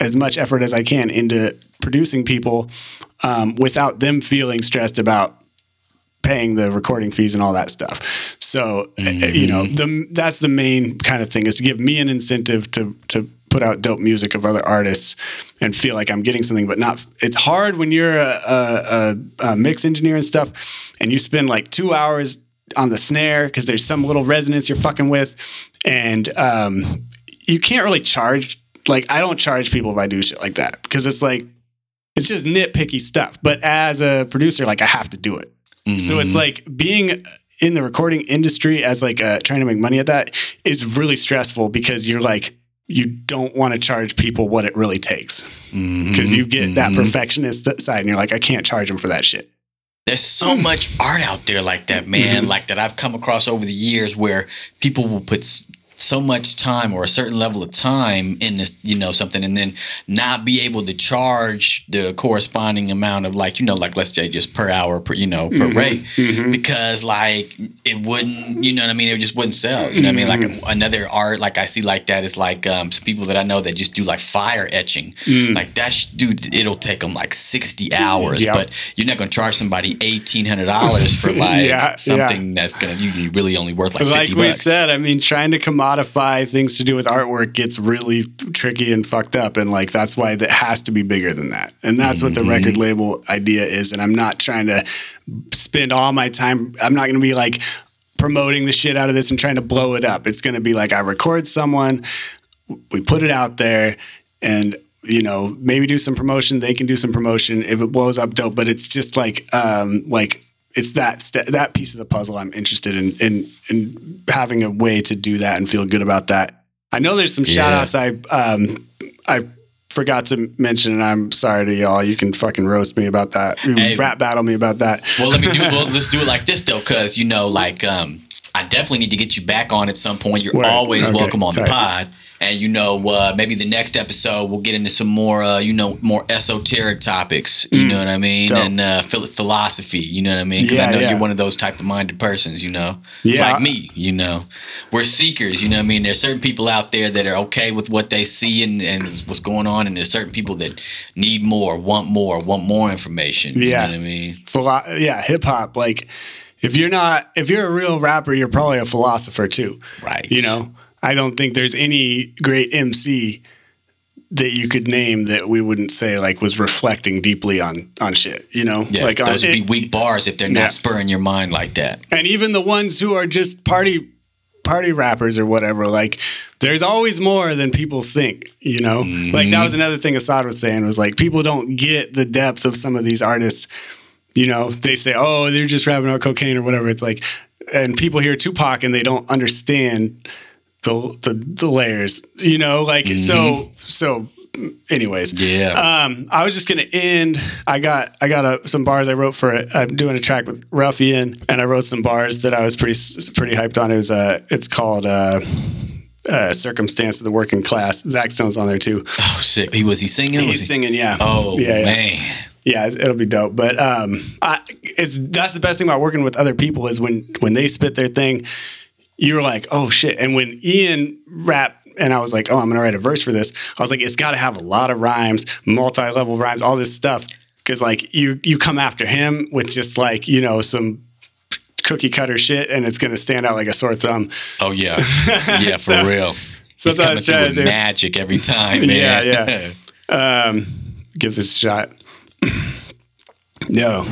as much effort as I can into producing people um, without them feeling stressed about paying the recording fees and all that stuff. So, uh, you know, the that's the main kind of thing is to give me an incentive to to put out dope music of other artists and feel like I'm getting something, but not. It's hard when you're a, a, a, a mix engineer and stuff, and you spend like two hours on the snare because there's some little resonance you're fucking with, and um, you can't really charge. Like I don't charge people if I do shit like that because it's like it's just nitpicky stuff. But as a producer, like I have to do it. So it's mm-hmm. like being in the recording industry as like uh, trying to make money at that is really stressful because you're like you don't want to charge people what it really takes mm-hmm. because you get that mm-hmm. perfectionist side and you're like I can't charge them for that shit. There's so much art out there like that, man. Like that I've come across over the years where people will put s- so much time or a certain level of time in this, you know, something, and then not be able to charge the corresponding amount of, like, you know, like let's say just per hour, per you know, per mm-hmm. rate, mm-hmm. because like it wouldn't, you know what I mean? It just wouldn't sell. You know what I mean? Like mm-hmm. another art, like I see like that is like um, some people that I know that just do like fire etching. Mm. Like that, dude, it'll take them like sixty hours, Yeah. but you're not gonna charge somebody eighteen hundred dollars for like Yeah, something that's gonna you really only worth like like fifty we said, I mean, trying to commodify things to do with artwork gets really tricky and fucked up, and like that's why that has to be bigger than that, and that's what the Mm-hmm. record label idea is. And I'm not trying to spend all my time. I'm not going to be like promoting the shit out of this and trying to blow it up. It's going to be like I record someone, we put it out there, and you know maybe do some promotion. They can do some promotion if it blows up, dope. But it's just like um like it's that st- that piece of the puzzle I'm interested in in in having a way to do that and feel good about that. I know there's some Yeah. shout outs I um I forgot to mention and I'm sorry to y'all. You can fucking roast me about that. You Hey. rap battle me about that. Well, let me do. Well, let's do it like this though, because you know, like, um, I definitely need to get you back on at some point. You're always Okay, welcome on the pod. And you know, uh, maybe the next episode we'll get into some more, uh, you know, more esoteric topics. You know what I mean? Mm. dope. And uh, phil- philosophy. You know what I mean? Because Yeah, I know yeah. you're one of those type of minded persons. You know, Yeah. like me. You know, we're seekers. You know what I mean? There's certain people out there that are okay with what they see and, and what's going on, and there's certain people that need more, want more, want more information. You Yeah. know what I mean? Philo- yeah, hip hop. Like, if you're not, if you're a real rapper, you're probably a philosopher too. Right. You know, I don't think there's any great MC that you could name that we wouldn't say like was reflecting deeply on on shit. You know, Yeah, like on, those would be it- weak bars if they're not Yeah. spurring your mind like that. and even the ones who are just party party rappers or whatever like there's always more than people think you know mm-hmm. like that was another thing assad was saying was like people don't get the depth of some of these artists you know they say oh they're just rapping about cocaine or whatever it's like and people hear tupac and they don't understand the the, the layers you know like so so anyways Yeah. um, I was just gonna end. I got I got a, some bars I wrote for it. I'm doing a track with Ruffian, and I wrote some bars that I was pretty pretty hyped on. It was uh, it's called uh, uh, "Circumstance of the Working Class." Zach Stone's on there too. oh shit. He was he singing? He's he? singing, yeah. Oh yeah, yeah. man. Yeah, it'll be dope. But um, I, it's that's the best thing about working with other people is when when they spit their thing, you're like, oh shit. And when Ian rap, and I was like, oh, I'm gonna write a verse for this. I was like, it's got to have a lot of rhymes, multi-level rhymes, all this stuff, because like you you come after him with just like you know some cookie cutter shit, and it's gonna stand out like a sore thumb. Oh yeah. Yeah, So- for real. so He's that's what I coming was through trying with to do. magic every time, man. Yeah, yeah. Um, give this a shot. No.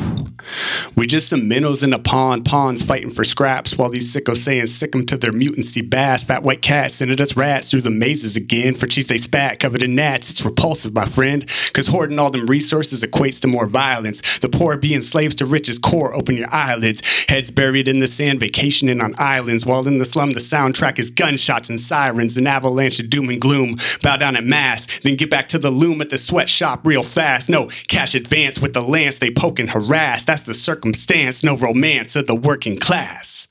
We just some minnows in a pond, ponds fighting for scraps while these sickos saying sick 'em to their mutancy bass. Fat white cats sending us rats through the mazes again. For cheese they spat, covered in gnats. It's repulsive, my friend, cause hoarding all them resources equates to more violence. The poor being slaves to riches, core, open your eyelids. Heads buried in the sand, vacationing on islands. While in the slum, the soundtrack is gunshots and sirens, an avalanche of doom and gloom. Bow down at mass, then get back to the loom at the sweatshop real fast. No cash advance with the lance, they poke and harass. That's the circumstance, no romance of the working class.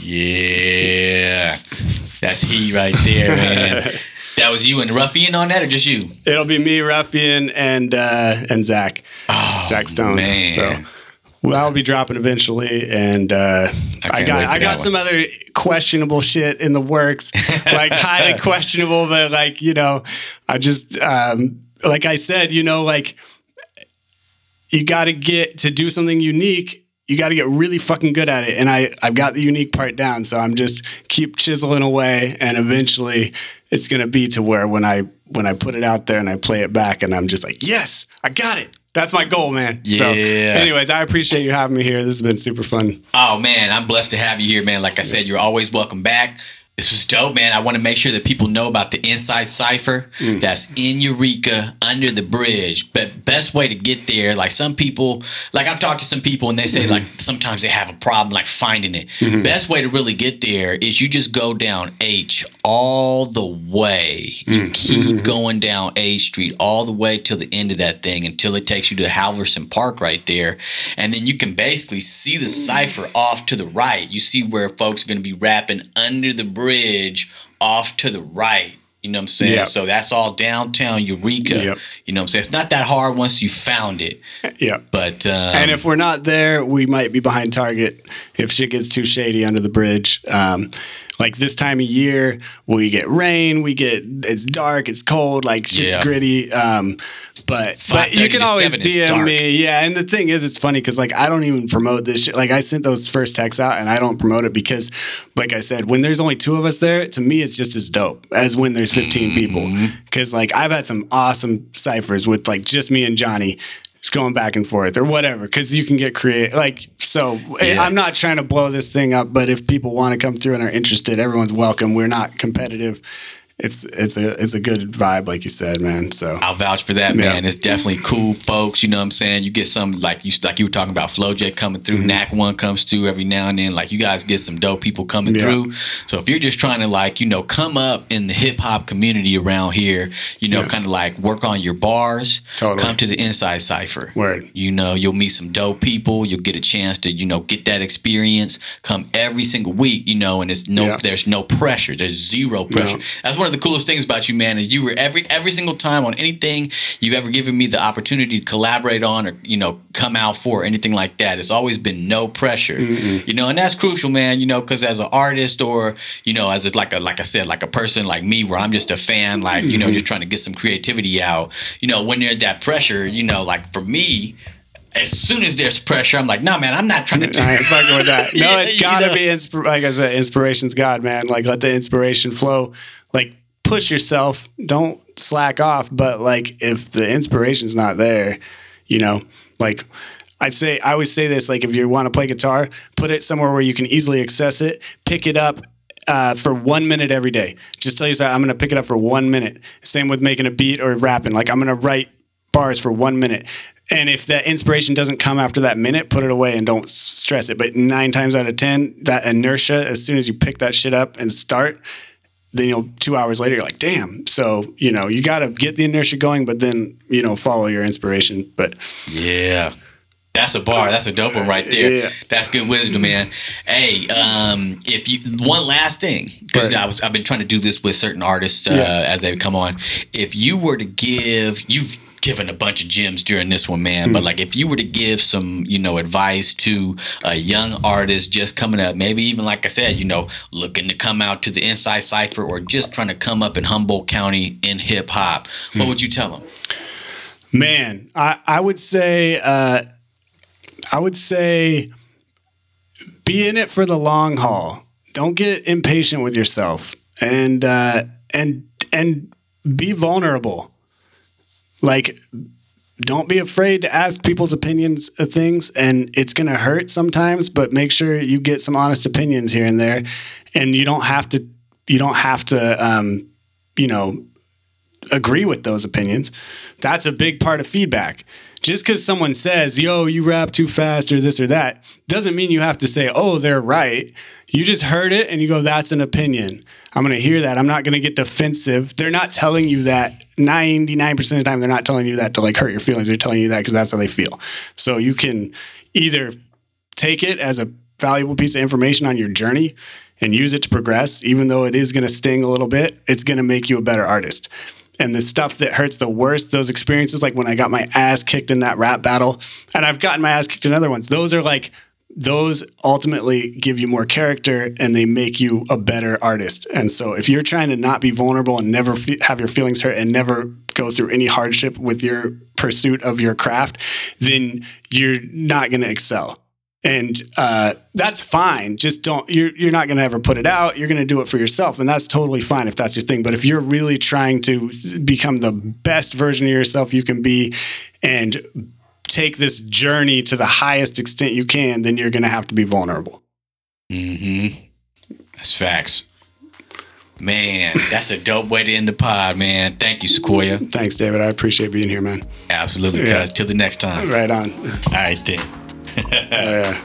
Yeah. That's he right there, man. that was you and Ruffian on that or just you? It'll be me, Ruffian, and uh, and Zach, Zach Stone. Oh, man. So. Well, I'll be dropping eventually, and uh, I, can't got I got some other questionable shit in the works, like highly questionable, but like you know, I just um, like I said, you know, like you got to get to do something unique. you got to get really fucking good at it. And I, I've got the unique part down. So I'm just keep chiseling away. And eventually it's going to be to where when I, when I put it out there and I play it back and I'm just like, yes, I got it. That's my goal, man. So, Yeah. anyways, I appreciate you having me here. This has been super fun. Oh man, I'm blessed to have you here, man. Like I said, you're always welcome back. This was dope, man. I want to make sure that people know about the Inside Cipher Mm. that's in Eureka under the bridge. But best way to get there, like some people, like I've talked to some people and they say Mm-hmm. like sometimes they have a problem like finding it. Best way to really get there is you just go down H all the way. You Mm. keep Mm-hmm. going down A Street all the way till the end of that thing until it takes you to Halvorsen Park right there. And then you can basically see the cipher off to the right. You see where folks are going to be rapping under the bridge off to the right. You know what I'm saying? Yep. So that's all downtown Eureka. Yep. You know what I'm saying? It's not that hard once you found it. Yeah. But um, and if we're not there, we might be behind target if shit gets too shady under the bridge. Um, like this time of year, we get rain, we get it's dark, it's cold, like shit's Yeah. gritty. Um, but but you can always 7 is DM me, yeah. And the thing is, it's funny because like I don't even promote this shit. Like I sent those first texts out, and I don't promote it because, like I said, when there's only two of us there, to me it's just as dope as when there's 15 people. Mm-hmm. Because like I've had some awesome ciphers with like just me and Johnny just going back and forth or whatever because you can get creative like so eh, Yeah. i'm not trying to blow this thing up but if people want to come through and are interested everyone's welcome we're not competitive it's it's a it's a good vibe like you said man so I'll vouch for that, Yeah. man. It's definitely cool, folks. You know what I'm saying? You get some like you like you were talking about Flo J coming through, Mm-hmm. Knack One comes through every now and then. Like you guys get some dope people coming Yeah. through. So if you're just trying to like, you know, come up in the hip hop community around here, you know, Yeah. kind of like work on your bars, Totally. come to the Inside Cipher. Word. You know, you'll meet some dope people. You'll get a chance to, you know, get that experience. Come every single week, you know, and it's no, there's no pressure. There's zero pressure. That's one of the coolest things about you, man. Is you were every every single time on anything you've ever given me the opportunity to collaborate on or you know come out for or anything like that. It's always been no pressure, you know, and that's crucial, man. You know, because as an artist or you know, as it's like a like I said, like a person like me, where I'm just a fan, like you know, mm-hmm. just trying to get some creativity out. You know, when there's that pressure, you know, like for me. As soon as there's pressure, I'm like, nah, man, I'm not trying to do I ain't fucking with that. No, Yeah, it's you gotta know. be insp- like I said, inspiration's God, man. Like let the inspiration flow. Like push yourself. Don't slack off. But like if the inspiration's not there, you know, like I'd say I always say this, like if you want to play guitar, put it somewhere where you can easily access it, pick it up. Uh, for one minute every day. Just tell yourself, I'm going to pick it up for one minute. Same with making a beat or rapping. Like, I'm going to write bars for one minute. And if that inspiration doesn't come after that minute, put it away and don't stress it. But nine times out of 10, that inertia, as soon as you pick that shit up and start, then, you know, two hours later, you're like, damn. So, you know, you got to get the inertia going, but then, you know, follow your inspiration. But Yeah. That's a bar. That's a dope one right there. Yeah. That's good wisdom, man. Hey, um, if you one last thing, because Right. I was I've been trying to do this with certain artists uh, Yeah. as they come on. If you were to give, you've given a bunch of gems during this one, man. Hmm. But like, if you were to give some, you know, advice to a young artist just coming up, maybe even like I said, you know, looking to come out to the Inside Cipher or just trying to come up in Humboldt County in hip hop, Hmm. what would you tell them? Man, I, I would say uh, I would say be in it for the long haul. Don't get impatient with yourself and uh, and and be vulnerable. Like don't be afraid to ask people's opinions of things and it's going to hurt sometimes but make sure you get some honest opinions here and there and you don't have to you don't have to um, you know agree with those opinions. That's a big part of feedback. Just because someone says, yo, you rap too fast or this or that, doesn't mean you have to say, oh, they're right. You just heard it and you go, that's an opinion. I'm going to hear that. I'm not going to get defensive. They're not telling you that 99% of the time, they're not telling you that to like hurt your feelings. They're telling you that because that's how they feel. So you can either take it as a valuable piece of information on your journey and use it to progress, even though it is going to sting a little bit, it's going to make you a better artist. And the stuff that hurts the worst, those experiences, like when I got my ass kicked in that rap battle, and I've gotten my ass kicked in other ones, those are like, those ultimately give you more character and they make you a better artist. And so if you're trying to not be vulnerable and never have your feelings hurt and never go through any hardship with your pursuit of your craft, then you're not going to excel and uh, that's fine. Just don't. You're you're not going to ever put it out. You're going to do it for yourself, and that's totally fine if that's your thing. But if you're really trying to become the best version of yourself you can be, and take this journey to the highest extent you can, then you're going to have to be vulnerable. Mm-hmm. That's facts. Man, that's a dope way to end the pod, man. Thank you, Sequoia. Thanks, David. I appreciate being here, man. Absolutely, Yeah. guys. Till the next time. Right on. All right, then. Oh, yeah.